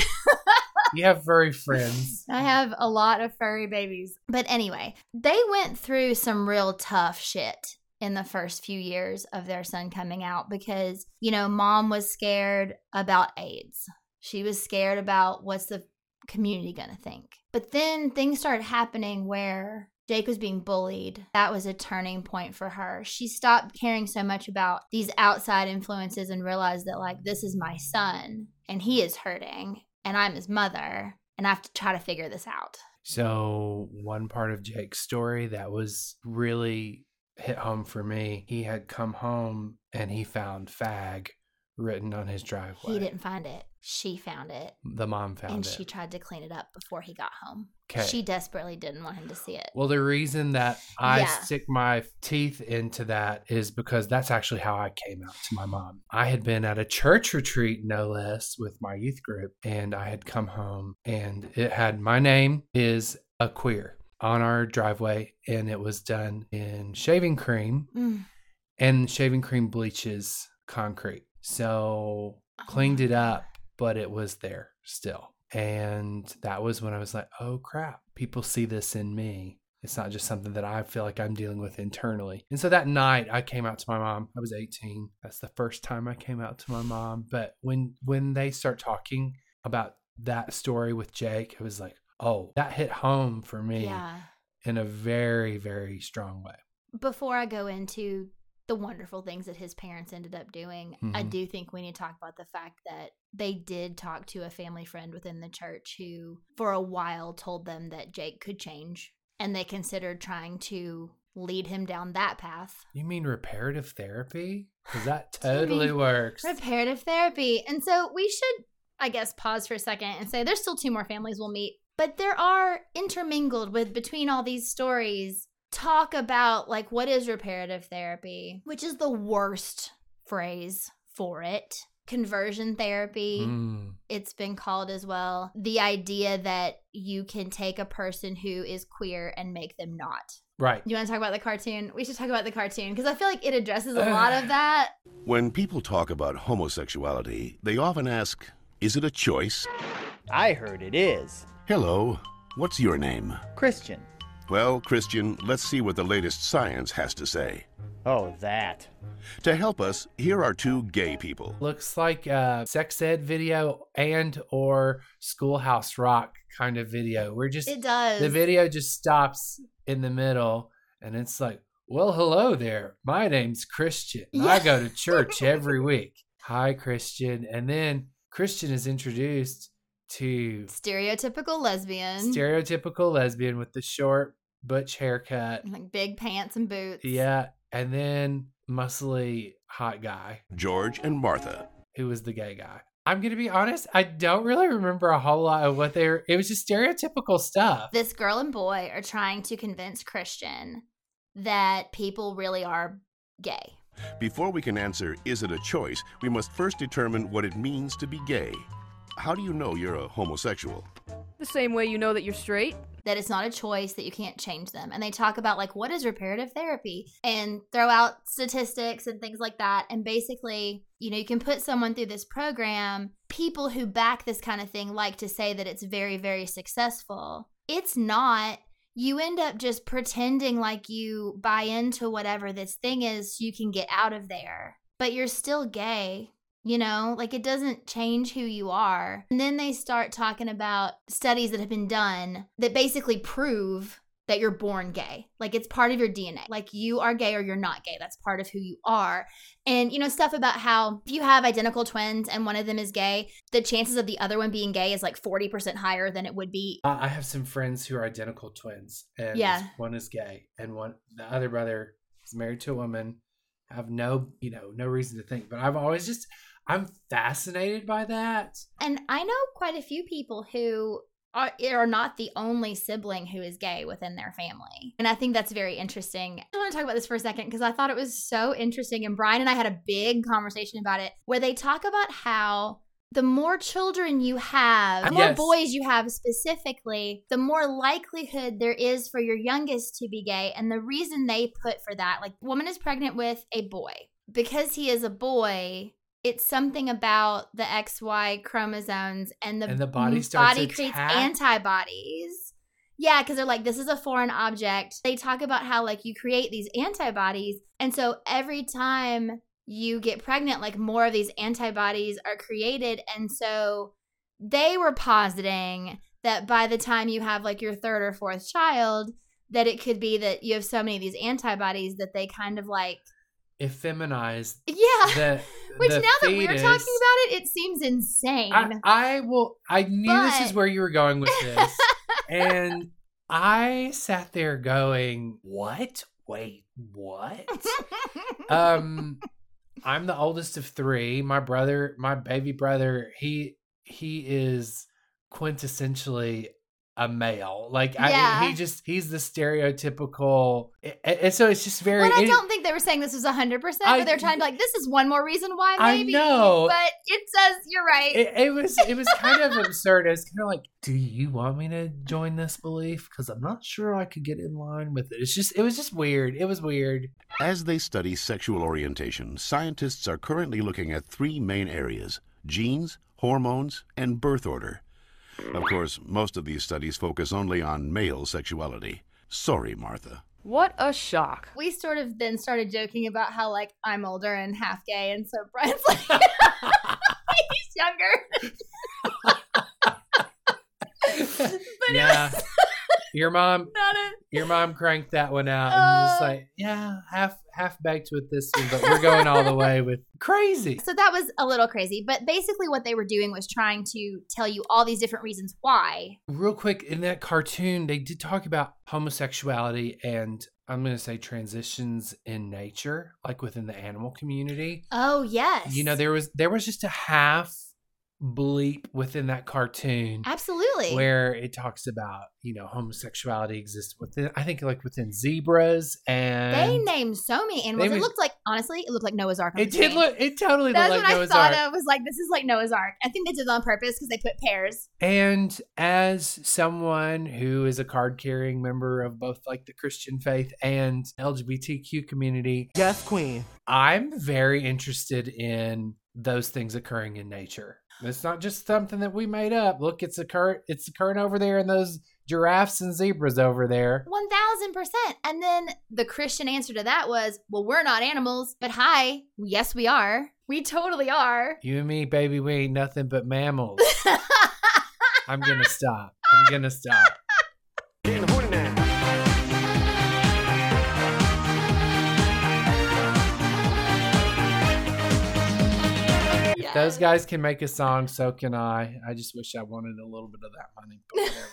[laughs] you have furry friends. I have a lot of furry babies. But anyway, they went through some real tough shit in the first few years of their son coming out because, you know, mom was scared about AIDS. She was scared about what's the community going to think. But then things started happening where Jake was being bullied. That was a turning point for her. She stopped caring so much about these outside influences and realized that, like, this is my son and he is hurting and I'm his mother and I have to try to figure this out. So, one part of Jake's story that was really hit home for me, he had come home and he found fag written on his driveway. He didn't find it. She found it. The mom found and it. she tried to clean it up before he got home. 'Kay. She desperately didn't want him to see it. Well, the reason that I Yeah. stick my teeth into that is because that's actually how I came out to my mom. I had been at a church retreat, no less, with my youth group, and I had come home and it had my name is a queer on our driveway, and it was done in shaving cream, Mm. and shaving cream bleaches concrete. So cleaned it up, but it was there still. And that was when I was like, oh crap, people see this in me. It's not just something that I feel like I'm dealing with internally. And so that night I came out to my mom. I was 18. That's the first time I came out to my mom. But when when they start talking about that story with Jake, it was like, oh, that hit home for me Yeah. in a very, very strong way. Before I go into the wonderful things that his parents ended up doing, I Mhm. do think we need to talk about the fact that they did talk to a family friend within the church who, for a while, told them that Jake could change. And they considered trying to lead him down that path. You mean reparative therapy? Because that [laughs] totally works. Reparative therapy. And so we should, I guess, pause for a second and say there's still two more families we'll meet, but there are intermingled with between all these stories talk about like what is reparative therapy, which is the worst phrase for it. Conversion therapy, Mm. it's been called as well. The idea that you can take a person who is queer and make them not. Right. You want to talk about the cartoon? We should talk about the cartoon because I feel like it addresses a lot of [sighs] that. When people talk about homosexuality, they often ask, is it a choice? I heard it is. Hello, what's your name? Christian. Well, Christian, let's see what the latest science has to say. Oh, that. To help us, here are two gay people. Looks like a sex ed video and or schoolhouse rock kind of video. We're just It does. the video just stops in the middle and it's like, well, hello there. My name's Christian. [laughs] I go to church every week. Hi, Christian. And then Christian is introduced to Stereotypical lesbian. stereotypical lesbian with the short butch haircut. like big pants and boots. Yeah. And then muscly hot guy George and Martha. who was the gay guy. I'm gonna be honest, I don't really remember a whole lot of what they were it was just stereotypical stuff. This girl and boy are trying to convince Christian that people really are gay. Before we can answer, is it a choice, we must first determine what it means to be gay. How do you know you're a homosexual? The same way you know that you're straight. That it's not a choice, that you can't change them. And they talk about like what is reparative therapy and throw out statistics and things like that. And basically, you know, you can put someone through this program. People who back this kind of thing like to say that it's very, very successful. It's not. You end up just pretending like you buy into whatever this thing is so you can get out of there. But you're still gay. You know, like it doesn't change who you are. And then they start talking about studies that have been done that basically prove that you're born gay. Like it's part of your DNA. Like you are gay or you're not gay. That's part of who you are. And you know, stuff about how if you have identical twins and one of them is gay, the chances of the other one being gay is like 40% higher than it would be. I I have some friends who are identical twins, and Yeah. one is gay, and one the other brother is married to a woman I have no, you know, no reason to think, but I've always just I'm fascinated by that. And I know quite a few people who are, are not the only sibling who is gay within their family. And I think that's very interesting. I want to talk about this for a second because I thought it was so interesting. And Brian and I had a big conversation about it where they talk about how the more children you have, the more Yes. boys you have specifically, the more likelihood there is for your youngest to be gay. And the reason they put for that, like, woman is pregnant with a boy. Because he is a boy, it's something about the XY chromosomes and the, And the body starts body creates antibodies. Yeah, because they're like, this is a foreign object. They talk about how, like, you create these antibodies. And so every time you get pregnant, like, more of these antibodies are created. And so they were positing that by the time you have, like, your third or fourth child, that it could be that you have so many of these antibodies that they kind of like, Effeminized yeah. the [laughs] Which the now that we're talking about it, it seems insane. I, I will. I knew this is where you were going with this, [laughs] and I sat there going, "What? Wait, what?" [laughs] um, I'm the oldest of three. My brother, my baby brother, he he is quintessentially a male. Like Yeah. I, he just he's the stereotypical, and, and so it's just very. Well, I don't think they were saying this was 100%, I- but they're trying to be like, this is one more reason why, I maybe. know. But it says you're right. it, it was it was kind of absurd. It's kind of like, do you want me to join this belief? Because I'm not sure I could get in line with it. It's just it was just weird. It was weird. As they study sexual orientation, scientists are currently looking at three main areas genes, hormones, and birth order. Of course, most of these studies focus only on male sexuality. Sorry, Martha. What a shock. we sort of then started joking about how, like, I'm older and half gay, and so Brian's like, [laughs] he's younger. [laughs] but yeah, it was your mom, your mom cranked that one out and just Uh. like, yeah, half half baked with this one, but we're going all the way with [laughs] crazy. So that was a little crazy, but basically what they were doing was trying to tell you all these different reasons why. Real quick, in that cartoon, they did talk about homosexuality and I'm going to say transitions in nature, like within the animal community. Oh yes, You know, there was there was just a half bleep within that cartoon absolutely. where it talks about you know homosexuality exists within I think like within zebras and they named so many animals. They It was- looked like honestly, it looked like Noah's Ark. on it the did screen. look it totally That's looked what like I Noah's thought Ark. of. Was like this is like Noah's Ark. I think they did it on purpose because they put pairs. And as someone who is a card carrying member of both like the Christian faith and LGBTQ community, Yes, Queen. I'm very interested in those things occurring in nature. It's not just something that we made up. Look, it's occur it's occurring over there and those giraffes and zebras over there. One thousand percent. And then the Christian answer to that was, "Well, we're not animals, but hi, yes, we are. We totally are." You and me, baby, we ain't nothing but mammals. [laughs] I'm gonna stop. I'm gonna stop. [laughs] Getting horny now. If those guys can make a song, so can I. I just wish I wanted a little bit of that money. But [laughs] whatever.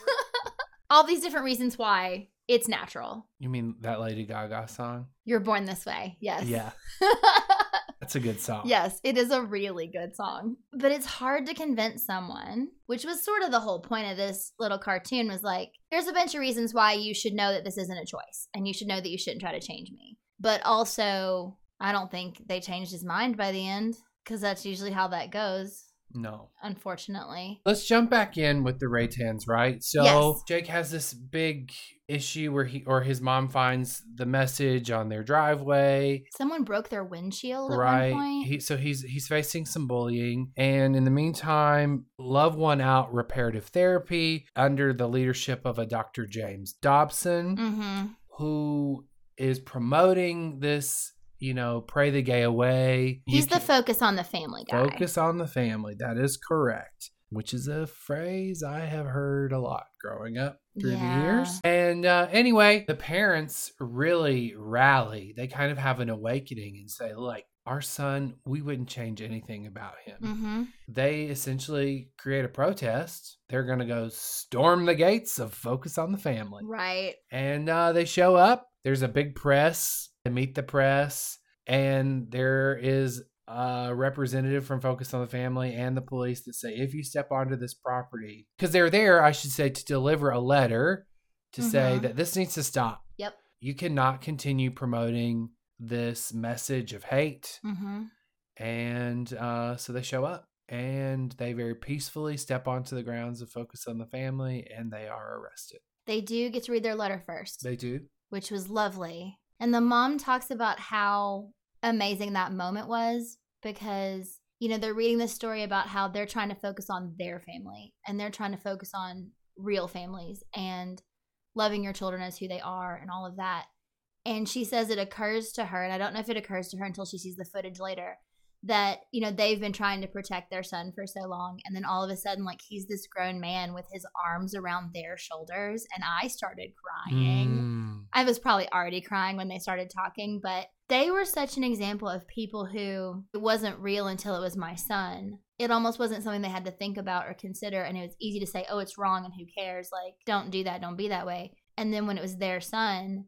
All these different reasons why it's natural. you mean that Lady Gaga song? You're born this way. Yes. Yeah, [laughs] that's a good song. Yes, it is a really good song. But it's hard to convince someone, which was sort of the whole point of this little cartoon was like, here's a bunch of reasons why you should know that this isn't a choice and you should know that you shouldn't try to change me. But also, I don't think they changed his mind by the end because that's usually how that goes, No. unfortunately. Let's jump back in with the Reitans, right? So Yes. Jake has this big issue where he or his mom finds the message on their driveway. Someone broke their windshield at right one point. he so he's he's facing some bullying and in the meantime Love Won Out reparative therapy under the leadership of a dr james dobson mm-hmm. who is promoting this you know pray the gay away He's the focus on the family guy. focus on the family that is correct which is a phrase i have heard a lot growing up through Yeah. the years and uh, anyway the parents really rally they kind of have an awakening and say like our son we wouldn't change anything about him Mm-hmm. they essentially create a protest they're going to go storm the gates of focus on the family Right. and uh, they show up. There's a big press. They meet the press. And there is a representative from Focus on the Family and the police that say if you step onto this property, because they're there, I should say, to deliver a letter to say Mhm. that this needs to stop. Yep. You cannot continue promoting this message of hate. Mm-hmm. And uh, so they show up and they very peacefully step onto the grounds of Focus on the Family and they are arrested. They do get to read their letter first. They do. which was lovely. And the mom talks about how amazing that moment was because, you know, they're reading this story about how they're trying to focus on their family and they're trying to focus on real families and loving your children as who they are and all of that. And she says it occurs to her, and I don't know if it occurs to her until she sees the footage later, that, you know, they've been trying to protect their son for so long. And then all of a sudden, like, he's this grown man with his arms around their shoulders. And I started crying. Mm. I was probably already crying when they started talking, but they were such an example of people who it wasn't real until it was my son. It almost wasn't something they had to think about or consider. And it was easy to say, oh, it's wrong and who cares? Like, don't do that. Don't be that way. And then when it was their son,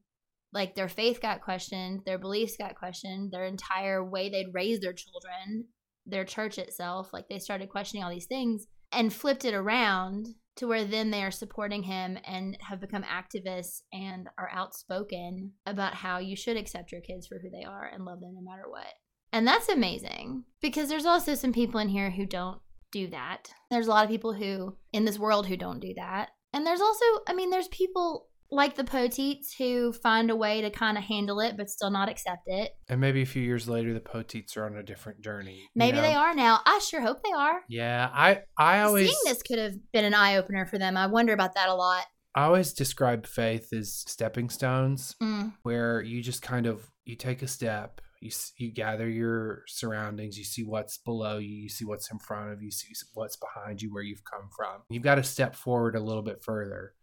like their faith got questioned, their beliefs got questioned, their entire way they'd raised their children, their church itself, like they started questioning all these things and flipped it around to where then they are supporting him and have become activists and are outspoken about how you should accept your kids for who they are and love them no matter what. And that's amazing because there's also some people in here who don't do that. There's a lot of people who in this world who don't do that. And there's also, I mean, there's people like the Poteats who find a way to kind of handle it but still not accept it. And maybe a few years later, the Poteats are on a different journey. you Maybe know? they are now. I sure hope they are. Yeah, I I always Seeing this could have been an eye opener for them. I wonder about that a lot. I always describe faith as stepping stones, Mm. where you just kind of you take a step, you you gather your surroundings, you see what's below you, you see what's in front of you, see what's behind you, where you've come from. You've got to step forward a little bit further,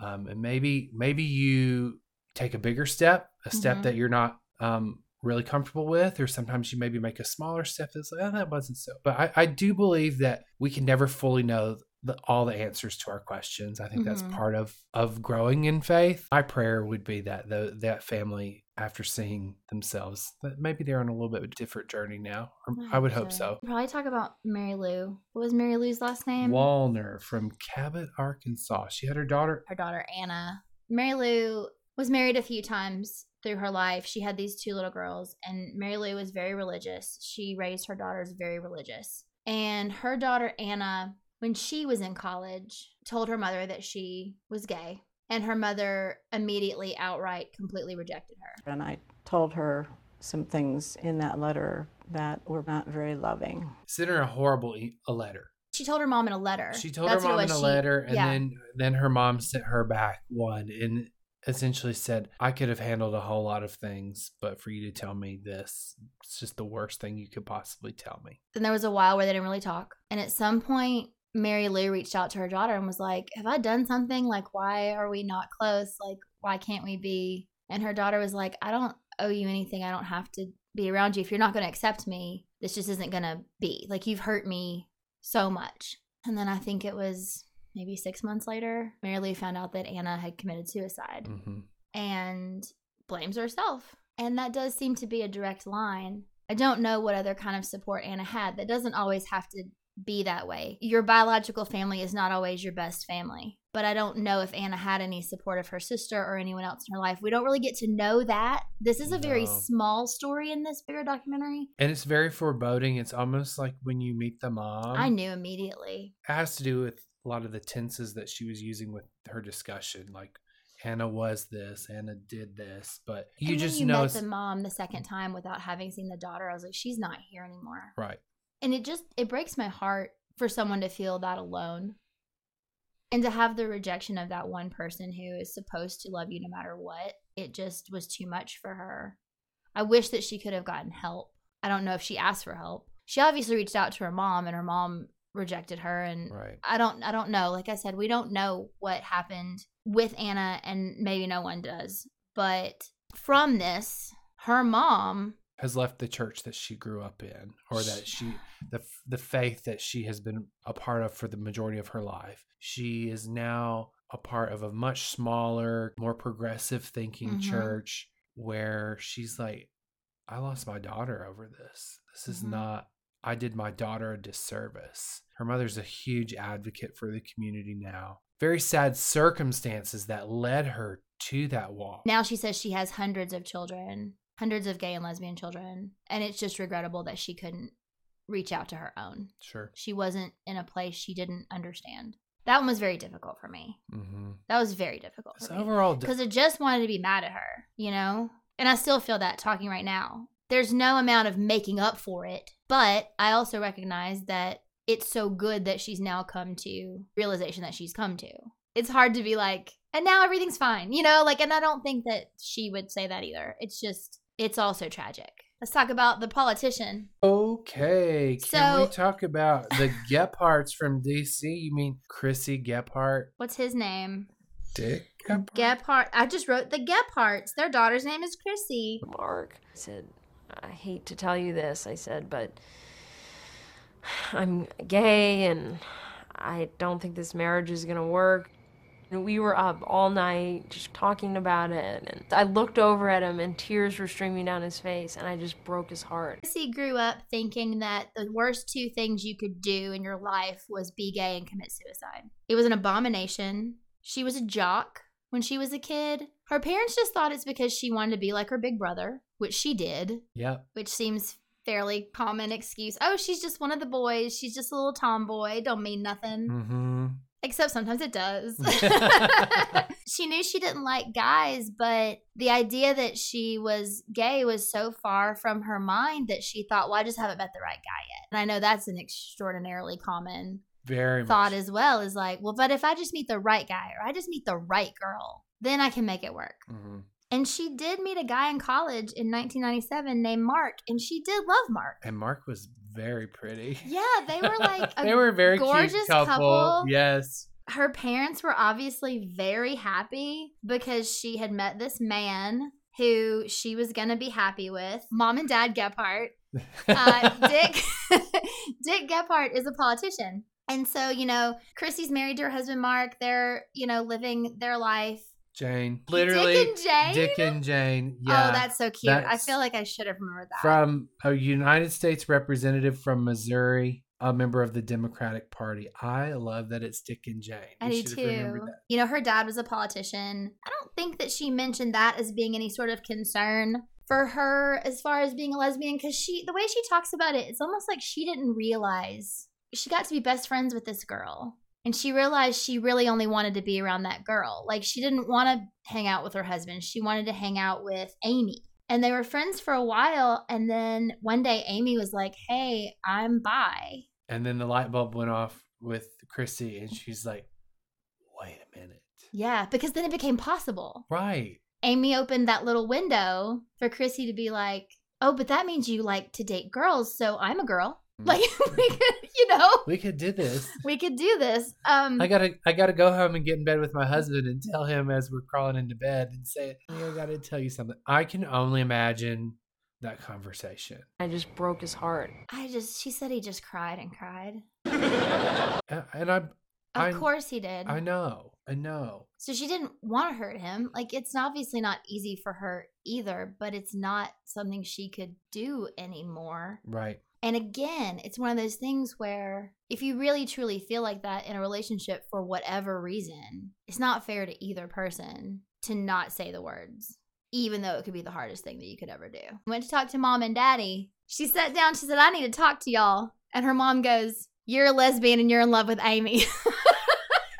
um, and maybe maybe you take a bigger step, a step Mhm. that you're not um, really comfortable with, or sometimes you maybe make a smaller step that's like, oh, that wasn't so. But I, I do believe that we can never fully know the, all the answers to our questions. I think that's Mhm. part of of growing in faith. My prayer would be that the, that family, after seeing themselves, that maybe they're on a little bit of a different journey now. Or I would hope so. Probably talk about Mary Lou. What was Mary Lou's last name? Wallner from Cabot, Arkansas. She had her daughter. her daughter Anna. Mary Lou was married a few times through her life. She had these two little girls, and Mary Lou was very religious. She raised her daughters very religious. And her daughter Anna, when she was in college, told her mother that she was gay. And her mother immediately, outright, completely rejected her. And I told her some things in that letter that were not very loving. Sent her a horrible e- a letter. She told her mom in a letter. She told That's her mom in a She- letter, and yeah. then then her mom sent her back one, and essentially said, "I could have handled a whole lot of things, but for you to tell me this, it's just the worst thing you could possibly tell me." Then there was a while where they didn't really talk. And at some point, Mary Lou reached out to her daughter and was like, Have I done something? Like, why are we not close? Like, why can't we be? And her daughter was like, I don't owe you anything. I don't have to be around you. If you're not going to accept me, this just isn't going to be. Like, you've hurt me so much. And then I think it was maybe six months later, Mary Lou found out that Anna had committed suicide Mm-hmm. and blames herself. And that does seem to be a direct line. I don't know what other kind of support Anna had. That doesn't always have to be that way. Your biological family is not always your best family. But I don't know if Anna had any support of her sister or anyone else in her life. We don't really get to know that. This is a very No. small story in this bigger documentary. And it's very foreboding. It's almost like when you meet the mom. I knew immediately. It has to do with a lot of the tenses that she was using with her discussion, like Anna was this, Anna did this, but you just you know met the mom the second time without having seen the daughter. I was like, she's not here anymore. right. And it just it breaks my heart for someone to feel that alone. And to have the rejection of that one person who is supposed to love you no matter what it just was too much for her. I wish that she could have gotten help. I don't know if she asked for help. She obviously reached out to her mom and her mom rejected her and Right. i don't i don't know. Like i said we don't know what happened with anna and maybe no one does. But from this her mom Has left the church that she grew up in, or that she the the faith that she has been a part of for the majority of her life. She is now a part of a much smaller, more progressive thinking Mhm. church where she's like, I lost my daughter over this. This is Mhm. not, I did my daughter a disservice. Her mother's a huge advocate for the community now. Very sad circumstances that led her to that walk. Now she says she has hundreds of children, hundreds of gay and lesbian children, and it's just regrettable that she couldn't reach out to her own. Sure. She wasn't in a place she didn't understand. That one was very difficult for me. Mm-hmm. That was very difficult It's for me. overall di- because I just wanted to be mad at her, you know? And I still feel that talking right now. There's no amount of making up for it, but I also recognize that it's so good that she's now come to realization that she's come to. It's hard to be like, and now everything's fine, you know? Like, and I don't think that she would say that either. It's just, it's also tragic. Let's talk about the politician. Okay. Can we talk about the Gephardts from DC? You mean Chrissy Gephardt? What's his name? Dick? Gephardt. Gephardt. I just wrote the Gephardts. Their daughter's name is Chrissy. Mark said, I hate to tell you this, I said, but I'm gay and I don't think this marriage is gonna work. And we were up all night just talking about it. And I looked over at him and tears were streaming down his face and I just broke his heart. Chrissy grew up thinking that the worst two things you could do in your life was be gay and commit suicide. It was an abomination. She was a jock when she was a kid. Her parents just thought it's because she wanted to be like her big brother, which she did, Yep. which seems fairly common excuse. Oh, she's just one of the boys. She's just a little tomboy. Don't mean nothing. Mm-hmm. Except sometimes it does. [laughs] [laughs] she knew she didn't like guys, but the idea that she was gay was so far from her mind that she thought, well, I just haven't met the right guy yet. And I know that's an extraordinarily common Very thought much. as well is like, well, but if I just meet the right guy or I just meet the right girl, then I can make it work. Mhm. And she did meet a guy in college in 1997 named Mark, and she did love Mark. And Mark was very pretty. Yeah, they were like [laughs] a they were a very gorgeous couple. couple. Yes. her parents were obviously very happy because she had met this man who she was going to be happy with. Mom and Dad Gephardt. [laughs] Uh, Dick [laughs] Dick Gephardt is a politician. And so, you know, Chrissy's married to her husband Mark. They're, you know, living their life. Jane. Literally. and Jane? Dick and Jane. Oh, yeah. oh, that's so cute. I feel like I should have remembered that. From a United States representative from Missouri, a member of the Democratic Party. I love that it's Dick and Jane. I We do should have remembered too. that. You know, her dad was a politician. I don't think that she mentioned that as being any sort of concern for her as far as being a lesbian because she, the way she talks about it, it's almost like she didn't realize she got to be best friends with this girl. And she realized she really only wanted to be around that girl. Like, she didn't want to hang out with her husband. She wanted to hang out with Amy. And they were friends for a while. And then one day, Amy was like, Hey, I'm bi. And then the light bulb went off with Chrissy, and she's like, wait a minute. Yeah, because then it became possible. Right. Amy opened that little window for Chrissy to be like, "Oh, but that means you like to date girls, so I'm a girl." Like [laughs] we could, you know, We could do this. we could do this. Um, I gotta, I gotta go home and get in bed with my husband and tell him as we're crawling into bed and say, I gotta tell you something." I can only imagine that conversation. I just broke his heart. I just, she said he just cried and cried. [laughs] And I, Of I, course he did. I know, I know. So she didn't want to hurt him. Like it's obviously not easy for her either, but it's not something she could do anymore. Right. And again, it's one of those things where if you really truly feel like that in a relationship for whatever reason, it's not fair to either person to not say the words, even though it could be the hardest thing that you could ever do. Went to talk to mom and daddy. She sat down, she said, I need to talk to y'all. And her mom goes, You're a lesbian and you're in love with Amy. [laughs]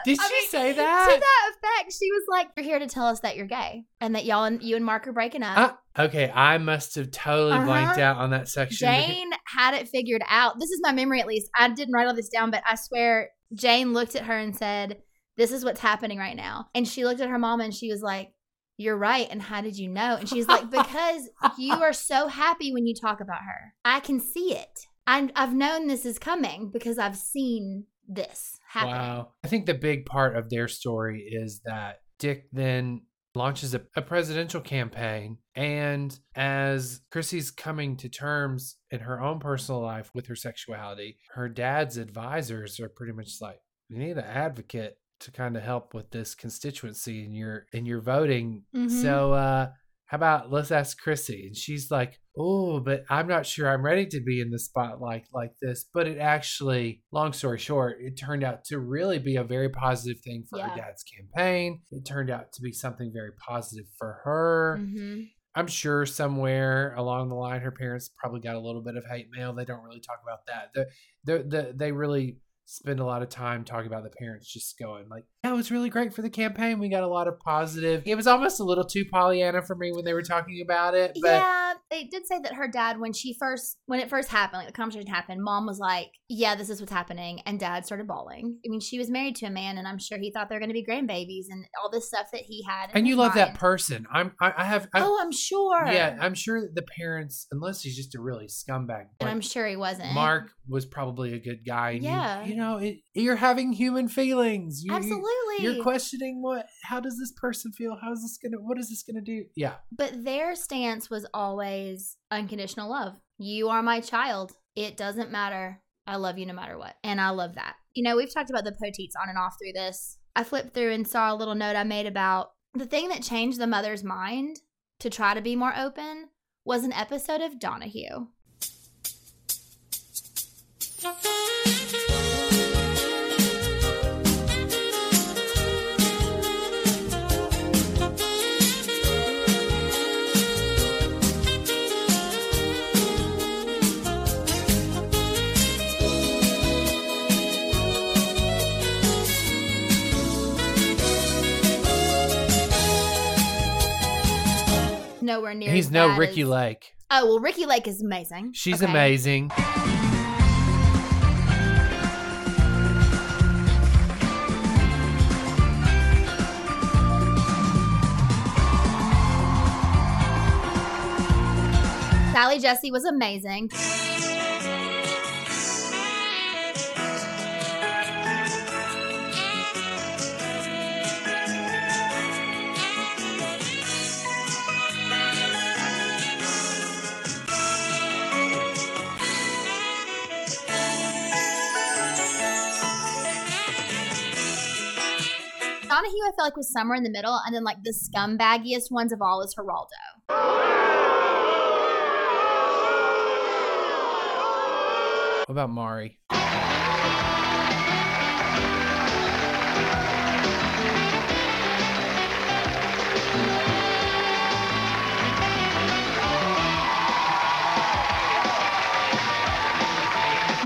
Did I she mean, say that? To that? effect, she was like, You're here to tell us that you're gay and that y'all and you and Mark are breaking up. Ah, okay, I must have totally blanked Uh-huh. out on that section. [laughs] Jane had it figured out. This is my memory, at least. I didn't write all this down, but I swear Jane looked at her and said, This is what's happening right now. And she looked at her mom and she was like, You're right. And how did you know? And she's like, [laughs] Because you are so happy when you talk about her. I can see it. i I've known this is coming because I've seen this happen. Wow. I think the big part of their story is that Dick then launches a, a presidential campaign. And as Chrissy's coming to terms in her own personal life with her sexuality, her dad's advisors are pretty much like, you need an advocate to kind of help with this constituency in your in your voting. Mhm. So uh how about let's ask Chrissy? And she's like, oh, but I'm not sure I'm ready to be in the spotlight like this. But it actually, long story short, it turned out to really be a very positive thing for Yeah. her dad's campaign. It turned out to be something very positive for her. hmm I'm sure somewhere along the line, her parents probably got a little bit of hate mail. They don't really talk about that. The, the, the, they really spend a lot of time talking about the parents just going like, "Yeah, it was really great for the campaign. We got a lot of positive." It was almost a little too Pollyanna for me when they were talking about it. But yeah, they did say that her dad, when she first, when it first happened, like the conversation happened, mom was like, "Yeah, this is what's happening," and dad started bawling. I mean, she was married to a man, and I'm sure he thought they were going to be grandbabies and all this stuff that he had. and you love that person. I'm. I, I have. I, oh, I'm sure. Yeah, I'm sure that the parents, unless he's just a really scumbag. and I'm sure he wasn't. Mark was probably a good guy. and you- Yeah. you, know, it, you're having human feelings. You, you- Absolutely. you're questioning what. How does this person feel? How is this gonna? What is this gonna do? Yeah. But their stance was always unconditional love. You are my child. It doesn't matter. I love you no matter what. And I love that. You know, we've talked about the Poteats on and off through this. I flipped through and saw a little note I made about the thing that changed the mother's mind to try to be more open was an episode of Donahue. Nowhere near. He's no Ricki as- Lake. Oh well, Ricki Lake is amazing. She's Okay. amazing. Sally Jessy was amazing. Feel like was somewhere in the middle, and then like the scumbaggiest ones of all is Geraldo. What about Mari?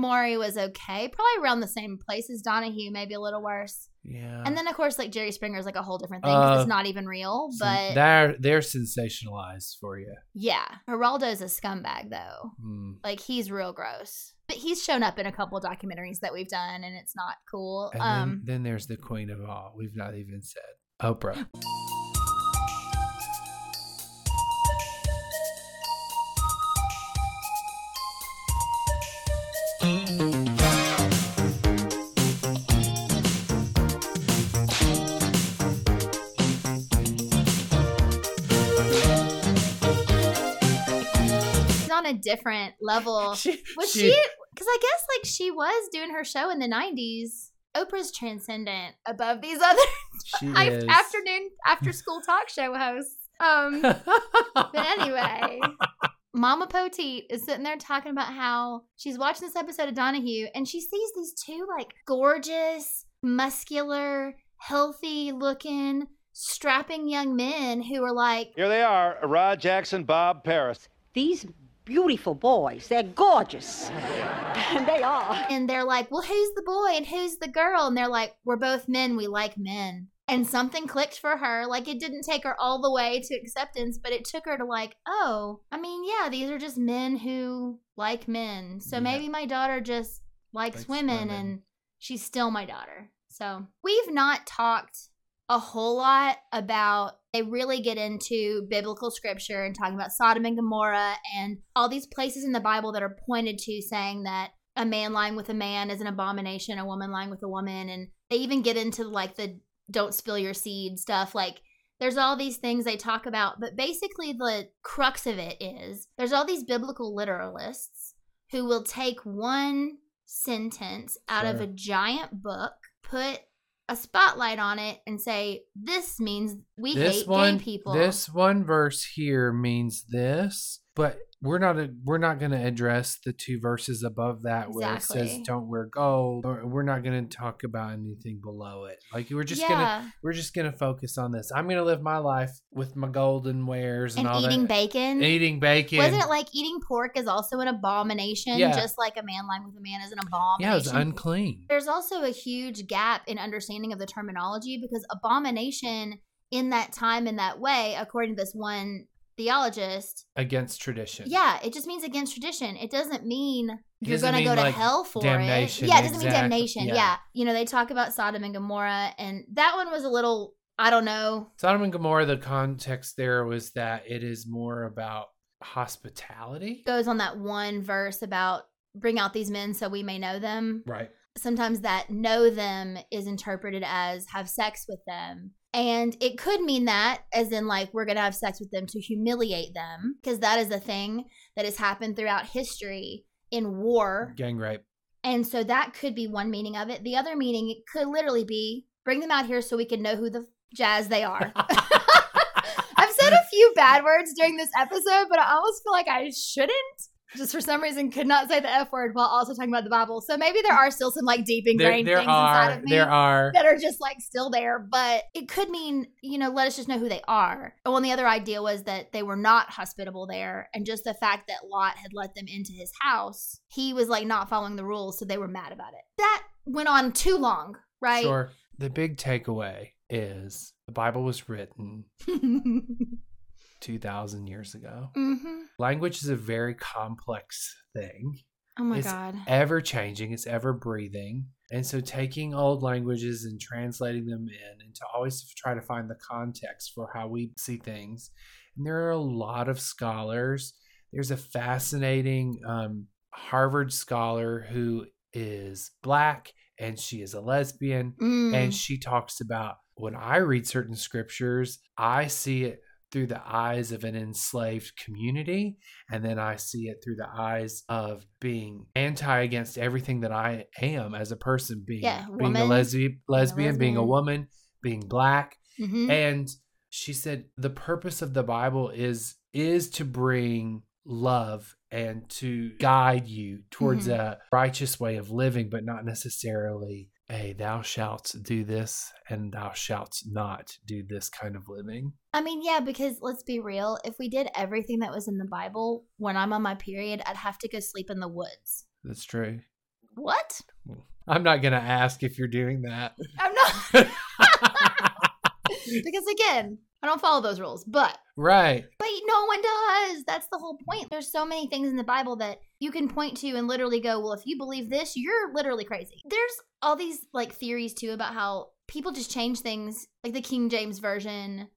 Maury was okay, probably around the same place as Donahue, maybe a little worse. Yeah. And then of course, like Jerry Springer is like a whole different thing. Uh, it's not even real. But they're they're sensationalized for you. yeah, Geraldo's a scumbag though. Hmm. Like he's real gross. But he's shown up in a couple documentaries that we've done, and it's not cool. And um, then, then there's the queen of all. We've not even said Oprah. A different level. [laughs] was she- she? Because I guess like she was doing her show in the '90s. Oprah's transcendent above these other [laughs] She af- is. afternoon after school talk show hosts. Um, [laughs] but anyway, Mama Poteat is sitting there talking about how she's watching this episode of Donahue and she sees these two like gorgeous, muscular, healthy looking, strapping young men who are like, Here they are, Rod Jackson, Bob Paris. These beautiful boys, they're gorgeous. [laughs] and they are. and they're like, well, who's the boy and who's the girl? And they're like, we're both men. We like men. And something clicked for her. Like, it didn't take her all the way to acceptance, but it took her to, like, oh, I mean, yeah, these are just men who like men. So Yeah. maybe my daughter just likes, Likes women, women. and she's still my daughter. So we've not talked a whole lot about they really get into biblical scripture and talking about Sodom and Gomorrah and all these places in the Bible that are pointed to saying that a man lying with a man is an abomination, a woman lying with a woman, and they even get into like the don't spill your seed stuff. Like there's all these things they talk about, but basically the crux of it is there's all these biblical literalists who will take one sentence out of a giant book, put a spotlight on it, and say, This means we this hate one, gay people. this one verse here means this, But we're not a, we're not going to address the two verses above that where it says don't wear gold. Or we're not going to talk about anything below it. Like we're just gonna we're just gonna focus on this. I'm gonna live my life with my golden wares and, And eating that. bacon. Eating bacon. Wasn't it like eating pork is also an abomination, Yeah. just like a man lying with a man is an abomination? yeah, it was unclean. There's also a huge gap in understanding of the terminology because abomination in that time in that way, according to this one theologist, Against tradition. yeah, it just means against tradition. It doesn't mean you're going to go to like, hell for it. Yeah, it doesn't mean damnation. yeah. Yeah. You know, they talk about Sodom and Gomorrah, and that one was a little, I don't know. Sodom and Gomorrah, the context there was that it is more about hospitality. Goes on that one verse about bring out these men so we may know them. Right. sometimes that know them is interpreted as have sex with them. And it could mean that, as in, like, we're going to have sex with them to humiliate them, because that is a thing that has happened throughout history in war. Gang rape. And so that could be one meaning of it. The other meaning it could literally be bring them out here so we can know who the jazz they are. [laughs] [laughs] I've said a few bad words during this episode, but I almost feel like I shouldn't. Just for some reason, could not say the F word while also talking about the Bible. So maybe there are still some like deep ingrained there things inside of me there are that are just like still there. But it could mean, you know, let us just know who they are. Oh, and the other idea was that they were not hospitable there. And just the fact that Lot had let them into his house, he was like not following the rules. So they were mad about it. That went on too long, right? Sure. The big takeaway is the Bible was written [laughs] 2,000 years ago. hmm Language is a very complex thing. Oh my it's God. ever changing, it's ever breathing. And so taking old languages and translating them in and to always try to find the context for how we see things. And there are a lot of scholars. There's a fascinating um, Harvard scholar who is black and she is a lesbian. Mm. And she talks about when I read certain scriptures, I see it through the eyes of an enslaved community. And then I see it through the eyes of being anti against everything that I am as a person, being, Yeah, being a woman, lesbian, lesbian, being a woman, being black. Mhm. And she said the purpose of the Bible is is to bring love and to guide you towards Mhm. a righteous way of living, but not necessarily a thou shalt do this and thou shalt not do this kind of living. I mean, yeah, because let's be real. If we did everything that was in the Bible, when I'm on my period, I'd have to go sleep in the woods. That's true. What? I'm not going to ask if you're doing that. I'm not. [laughs] because again, I don't follow those rules. But Right. but no one does. That's the whole point. There's so many things in the Bible that you can point to and literally go, well, if you believe this, you're literally crazy. There's all these like theories too about how people just change things, like the King James version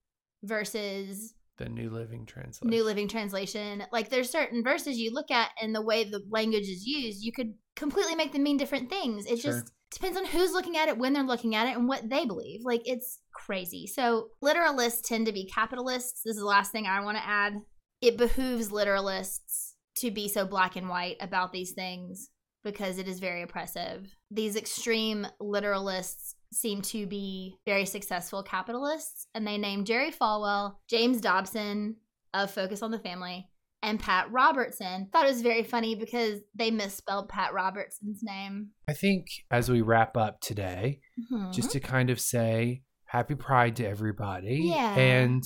versus The New Living Translation. New Living Translation. Like there's certain verses you look at and the way the language is used, you could completely make them mean different things. It Sure. just depends on who's looking at it, when they're looking at it, and what they believe. Like it's crazy. So literalists tend to be capitalists. This is the last thing I want to add. It behooves literalists to be so black and white about these things because it is very oppressive. These extreme literalists seem to be very successful capitalists, and they named Jerry Falwell, James Dobson of Focus on the Family, and Pat Robertson. Thought it was very funny because they misspelled Pat Robertson's name. I think as we wrap up today, Mhm. just to kind of say happy pride to everybody. Yeah. And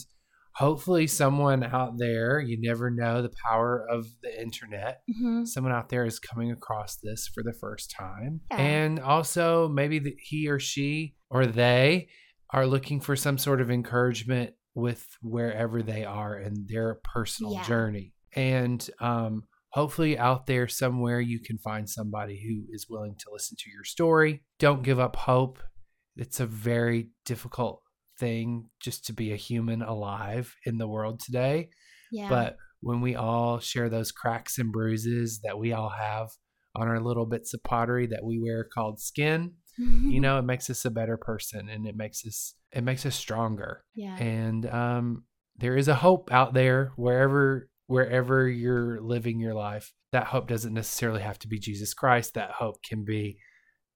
hopefully someone out there, you never know the power of the internet. Mhm. Someone out there is coming across this for the first time. Yeah. And also maybe the, he or she or they are looking for some sort of encouragement with wherever they are in their personal Yeah. journey. And um hopefully out there somewhere you can find somebody who is willing to listen to your story. Don't give up hope. It's a very difficult thing just to be a human alive in the world today. Yeah. But when we all share those cracks and bruises that we all have on our little bits of pottery that we wear called skin, [laughs] you know, it makes us a better person and it makes us it makes us stronger. Yeah. And um there is a hope out there wherever wherever you're living your life. That hope doesn't necessarily have to be Jesus Christ. That hope can be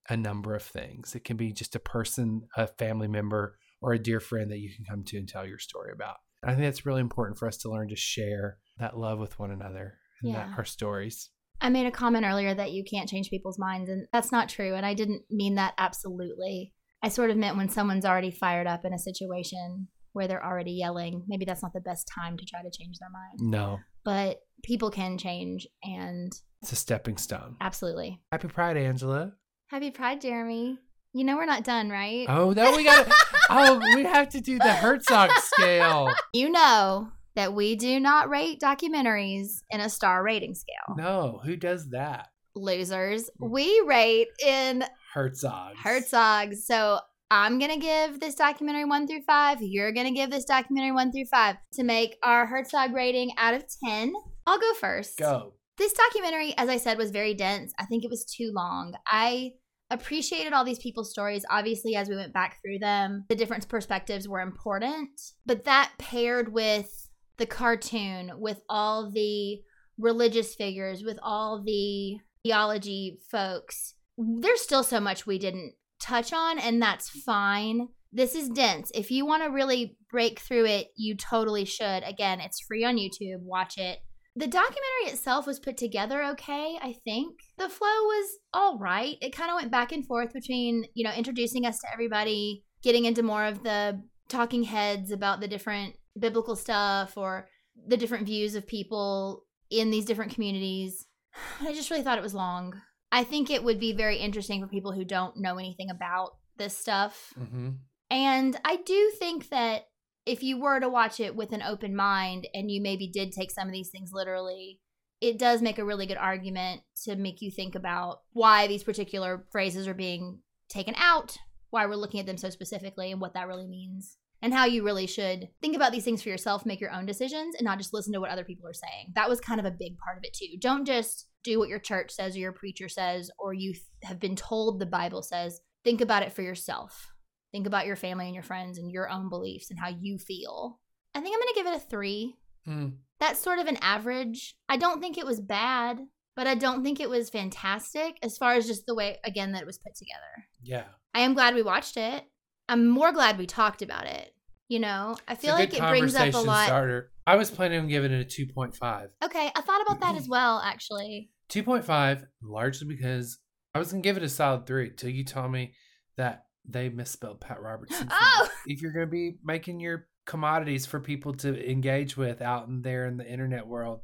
a number of things. It can be just a person, a family member, or a dear friend that you can come to and tell your story about. I think that's really important for us to learn to share that love with one another and Yeah. that our stories. I made a comment earlier that you can't change people's minds, and that's not true. And I didn't mean that absolutely. I sort of meant when someone's already fired up in a situation where they're already yelling, maybe that's not the best time to try to change their mind. No, But people can change, and it's a stepping stone. absolutely. Happy Pride, Angela. Happy Pride, Jeremy. You know we're not done, right? Oh, no, we got [laughs] oh, we have to do the Herzog scale. You know that we do not rate documentaries in a star rating scale. No, who does that? Losers. Hmm. We rate in Herzog. Herzog. So I'm going to give this documentary one through five. You're going to give this documentary one through five to make our Herzog rating out of 10. I'll go first. Go. This documentary, as I said, was very dense. I think it was too long. I appreciated all these people's stories. Obviously, as we went back through them, the different perspectives were important. But that paired with the cartoon, with all the religious figures, with all the theology folks, there's still so much we didn't touch on, and that's fine. This is dense. If you want to really break through it, you totally should. Again, it's free on YouTube. Watch it. The documentary itself was put together okay, I think. The flow was all right. It kind of went back and forth between, you know, introducing us to everybody, getting into more of the talking heads about the different biblical stuff or the different views of people in these different communities. [sighs] I just really thought it was long. I think it would be very interesting for people who don't know anything about this stuff. Mm-hmm. And I do think that if you were to watch it with an open mind and you maybe did take some of these things literally, it does make a really good argument to make you think about why these particular phrases are being taken out, why we're looking at them so specifically, and what that really means. And how you really should think about these things for yourself, make your own decisions, and not just listen to what other people are saying. That was kind of a big part of it, too. Don't just do what your church says or your preacher says or you have been told the Bible says. Think about it for yourself. Think about your family and your friends and your own beliefs and how you feel. I think I'm going to give it a three. Mm. That's sort of an average. I don't think it was bad, but I don't think it was fantastic as far as just the way, again, that it was put together. Yeah. I am glad we watched it. I'm more glad we talked about it. You know, I feel like it brings up a lot. Starter. I was planning on giving it a 2.5. Okay, I thought about that as [clears throat] well, actually. 2.5, largely because I was going to give it a solid 3 till you told me that they misspelled Pat Robertson. Oh! [laughs] If you're going to be making your commodities for people to engage with out in there in the internet world,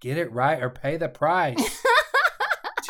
get it right or pay the price. [laughs]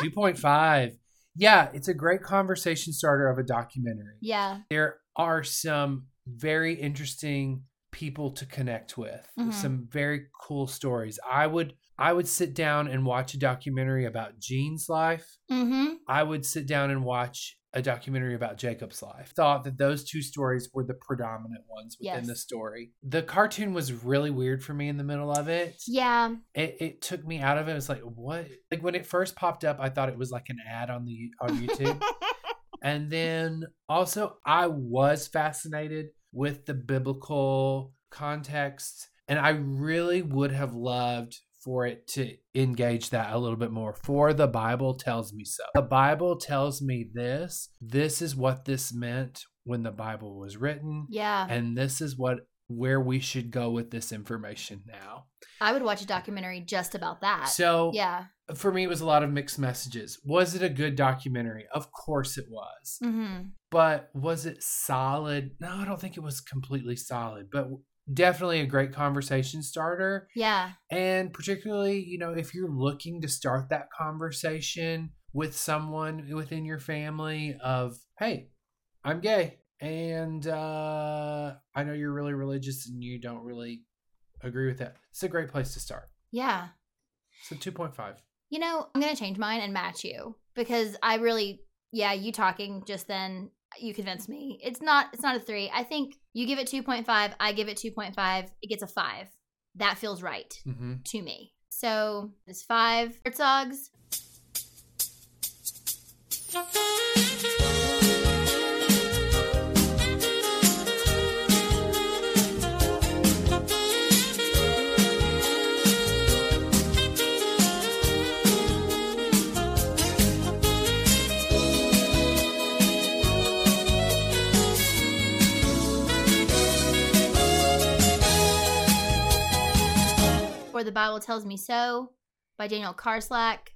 2.5. Yeah, it's a great conversation starter of a documentary. Yeah. There are some very interesting people to connect with. Mhm. Some very cool stories. I would I would sit down and watch a documentary about Gene's life. Mm-hmm. I would sit down and watch a documentary about Jacob's life. Thought that those two stories were the predominant ones within Yes. the story. The cartoon was really weird for me in the middle of it. Yeah. It, it took me out of it. It was like, what? Like when it first popped up, I thought it was like an ad on the on YouTube. [laughs] and then also, I was fascinated with the biblical context, and I really would have loved for it to engage that a little bit more. For the Bible tells me so. The Bible tells me this. This is what this meant when the Bible was written. Yeah. And this is what where we should go with this information now. I would watch a documentary just about that. So yeah. for me, it was a lot of mixed messages. Was it a good documentary? Of course it was. Mm-hmm. But was it solid? No, I don't think it was completely solid, but definitely a great conversation starter. Yeah. And particularly, you know, if you're looking to start that conversation with someone within your family of, hey, I'm gay. And uh, I know you're really religious and you don't really agree with that. It's a great place to start. Yeah. So 2.5. You know, I'm gonna change mine and match you because I really, yeah, you talking just then, you convinced me. It's not, it's not a three. I think you give it 2.5, I give it 2.5. It gets a five. That feels right Mm-hmm. to me. So it's five Herzogs. For the Bible Tells Me So by Daniel Karslake,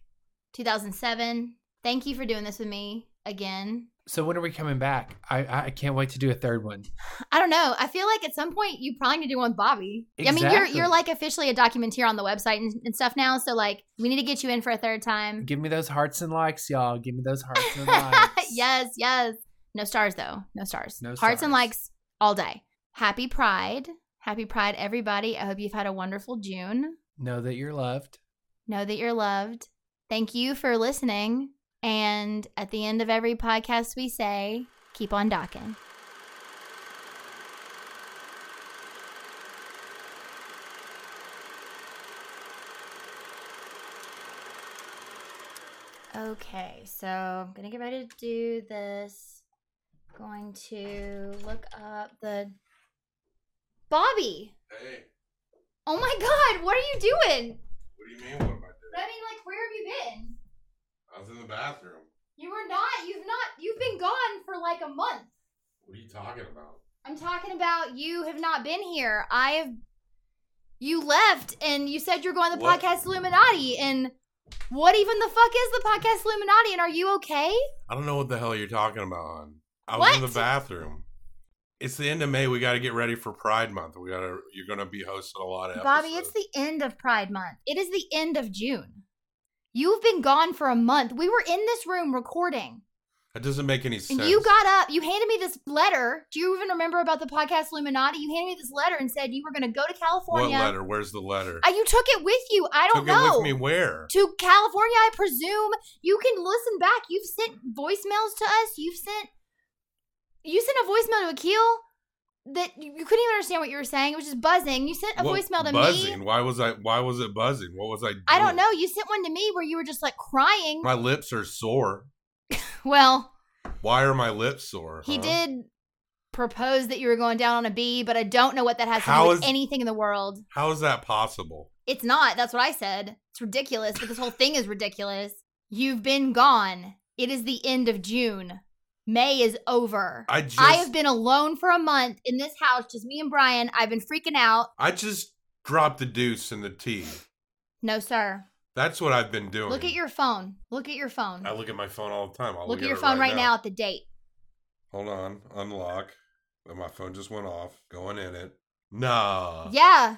2007. Thank you for doing this with me again. So when are we coming back? I I can't wait to do a third one. [sighs] I don't know. I feel like at some point you probably need to do one with Bobby. I mean, you're you're like officially a documenteer on the website and, and stuff now. So like, we need to get you in for a third time. Give me those hearts and likes, y'all. Give me those hearts and [laughs] likes. yes, yes. No stars though. No stars. No Hearts and likes all day. Happy Pride. Happy Pride, everybody. I hope you've had a wonderful June. Know that you're loved. Know that you're loved. Thank you for listening. And at the end of every podcast, we say, keep on docking. Okay, so I'm gonna get ready to do this. Going to look up the Bobby. Hey, Oh my God, what are you doing? what do you mean? What am I doing? I mean, like, where have you been? I was in the bathroom. You were not. You've not. You've been gone for like a month. What are you talking about? I'm talking about you have not been here. I have. You left and you said you're going to the What? podcast Illuminati. And what even the fuck is the podcast Illuminati? And are you okay? I don't know what the hell you're talking about. I was in the bathroom. It's the end of May. We got to get ready for Pride Month. We got to. You're going to be hosting a lot of Bobby, episodes. it's the end of Pride Month. It is the end of June. You've been gone for a month. We were in this room recording. That doesn't make any sense. And you got up, you handed me this letter. Do you even remember about the podcast Illuminati? You handed me this letter and said you were going to go to what California. letter? Where's the letter? Uh, you took it with you. I don't Took know. it with me where? To California, I presume. You can listen back. You've sent voicemails to us. You've sent you sent a voicemail to Akil that you couldn't even understand what you were saying. It was just buzzing. You sent a What- voicemail to buzzing. me. Why was I? Why was it buzzing? What was I? Doing? I don't know. You sent one to me where you were just like crying. My lips are sore. [laughs] well, Why are my lips sore? he huh? did propose that you were going down on a bee, but I don't know what that has to do with is- anything in the world. How is that possible? It's not. That's what I said. It's ridiculous, but this whole thing is ridiculous. You've been gone. It is the end of June. May is over. I just- I have been alone for a month in this house, just me and Brian. I've been freaking out. I just dropped the deuce in the tea. No, sir. That's what I've been doing. Look at your phone. Look at your phone. I look at my phone all the time. I'll Look look, at your phone right, now. now. at the date. Hold on. Unlock. My phone just went off. Going in it. Nah. yeah.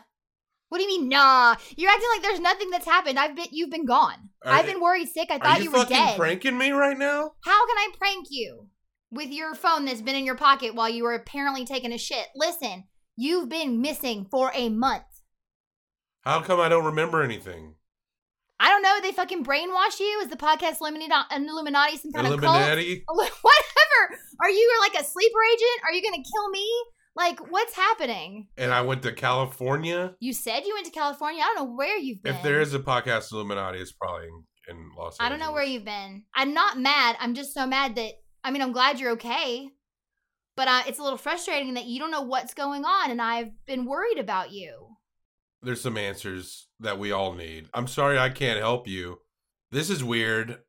What do you mean, nah? You're acting like there's nothing that's happened. I've been, you've been gone. Are I've been worried sick. I thought you, you, were fucking dead. pranking me right now? How can I prank you with your phone that's been in your pocket while you were apparently taking a shit? Listen, you've been missing for a month. How come I don't remember anything? I don't know. They fucking brainwash you. Is the podcast Illuminati, Illuminati some kind Illuminati? of cult? Illuminati. [laughs] Whatever. Are you like a sleeper agent? Are you gonna kill me? Like, what's happening? And I went to California. You said you went to California. I don't know where you've been. If there is a podcast Illuminati, it's probably in, in Los Angeles. I don't know where you've been. I'm not mad. I'm just so mad that I mean, I'm glad you're okay. But uh, it's a little frustrating that you don't know what's going on, and I've been worried about you. There's some answers that we all need. I'm sorry I can't help you. This is weird.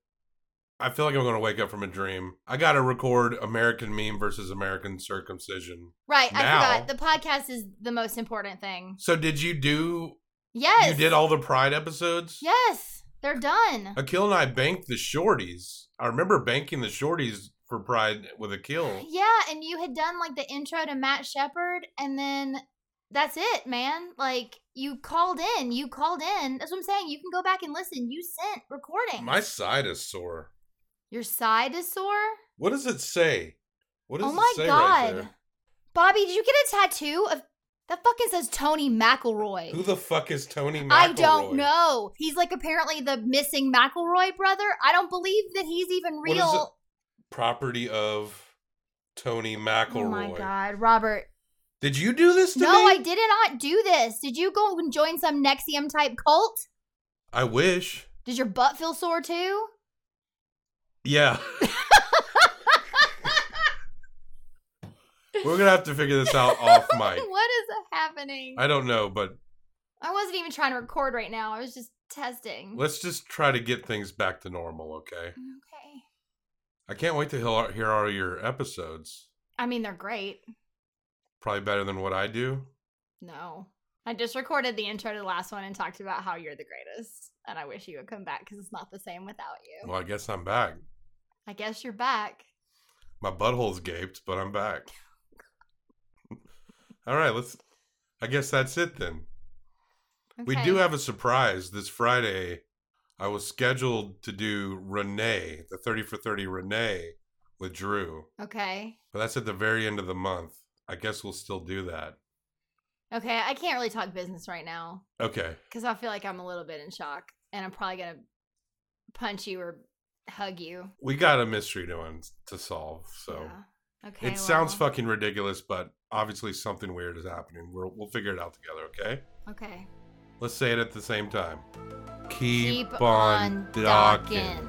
I feel like I'm going to wake up from a dream. I got to record American meme versus American circumcision. Right, Now- I forgot. The podcast is the most important thing. So did you do? Yes. You did all the Pride episodes. Yes, they're done. Akil and I banked the shorties. I remember banking the shorties for Pride with Akil. Yeah, and you had done like the intro to Matt Shepard, and then that's it, man. Like you called in, you called in. That's what I'm saying. You can go back and listen. You sent recording. My side is sore. Your side is sore. What does it say? What oh does oh my it say god, right? Bobby, did you get a tattoo of that? Fucking says Tony McElroy. Who the fuck is Tony McElroy? I don't know. He's like apparently the missing McElroy brother. I don't believe that he's even real. Property of Tony McElroy. Oh my god, Robert. Did you do this to me? No, me? I did not do this. Did you go and join some NXIVM type cult? I wish. Does your butt feel sore too? Yeah. [laughs] We're gonna have to figure this out off [laughs] mic. what is happening? I don't know, but I wasn't even trying to record right now. I was just testing. let's just try to get things back to normal, okay? Okay. I can't wait to hear, all your episodes. I mean, they're great. Probably better than what I do. No. I just recorded the intro to the last one and talked about how you're the greatest. And I wish you would come back because it's not the same without you. Well, I guess I'm back. I guess you're back. My butthole's gaped, but I'm back. [laughs] All right, let's. I guess that's it then. We do have a surprise this Friday. I was scheduled to do Renee, the 30 for 30 Renee with Drew, Okay. but that's at the very end of the month. I guess we'll still do that. Okay. I can't really talk business right now Okay. because I feel like I'm a little bit in shock and I'm probably going to punch you or hug you. We got a mystery to un- to solve, so Okay. it sounds fucking ridiculous, but obviously something weird is happening. We'll we'll figure it out together, okay? Okay. Let's say it at the same time. Keep, Keep on, on docking. docking.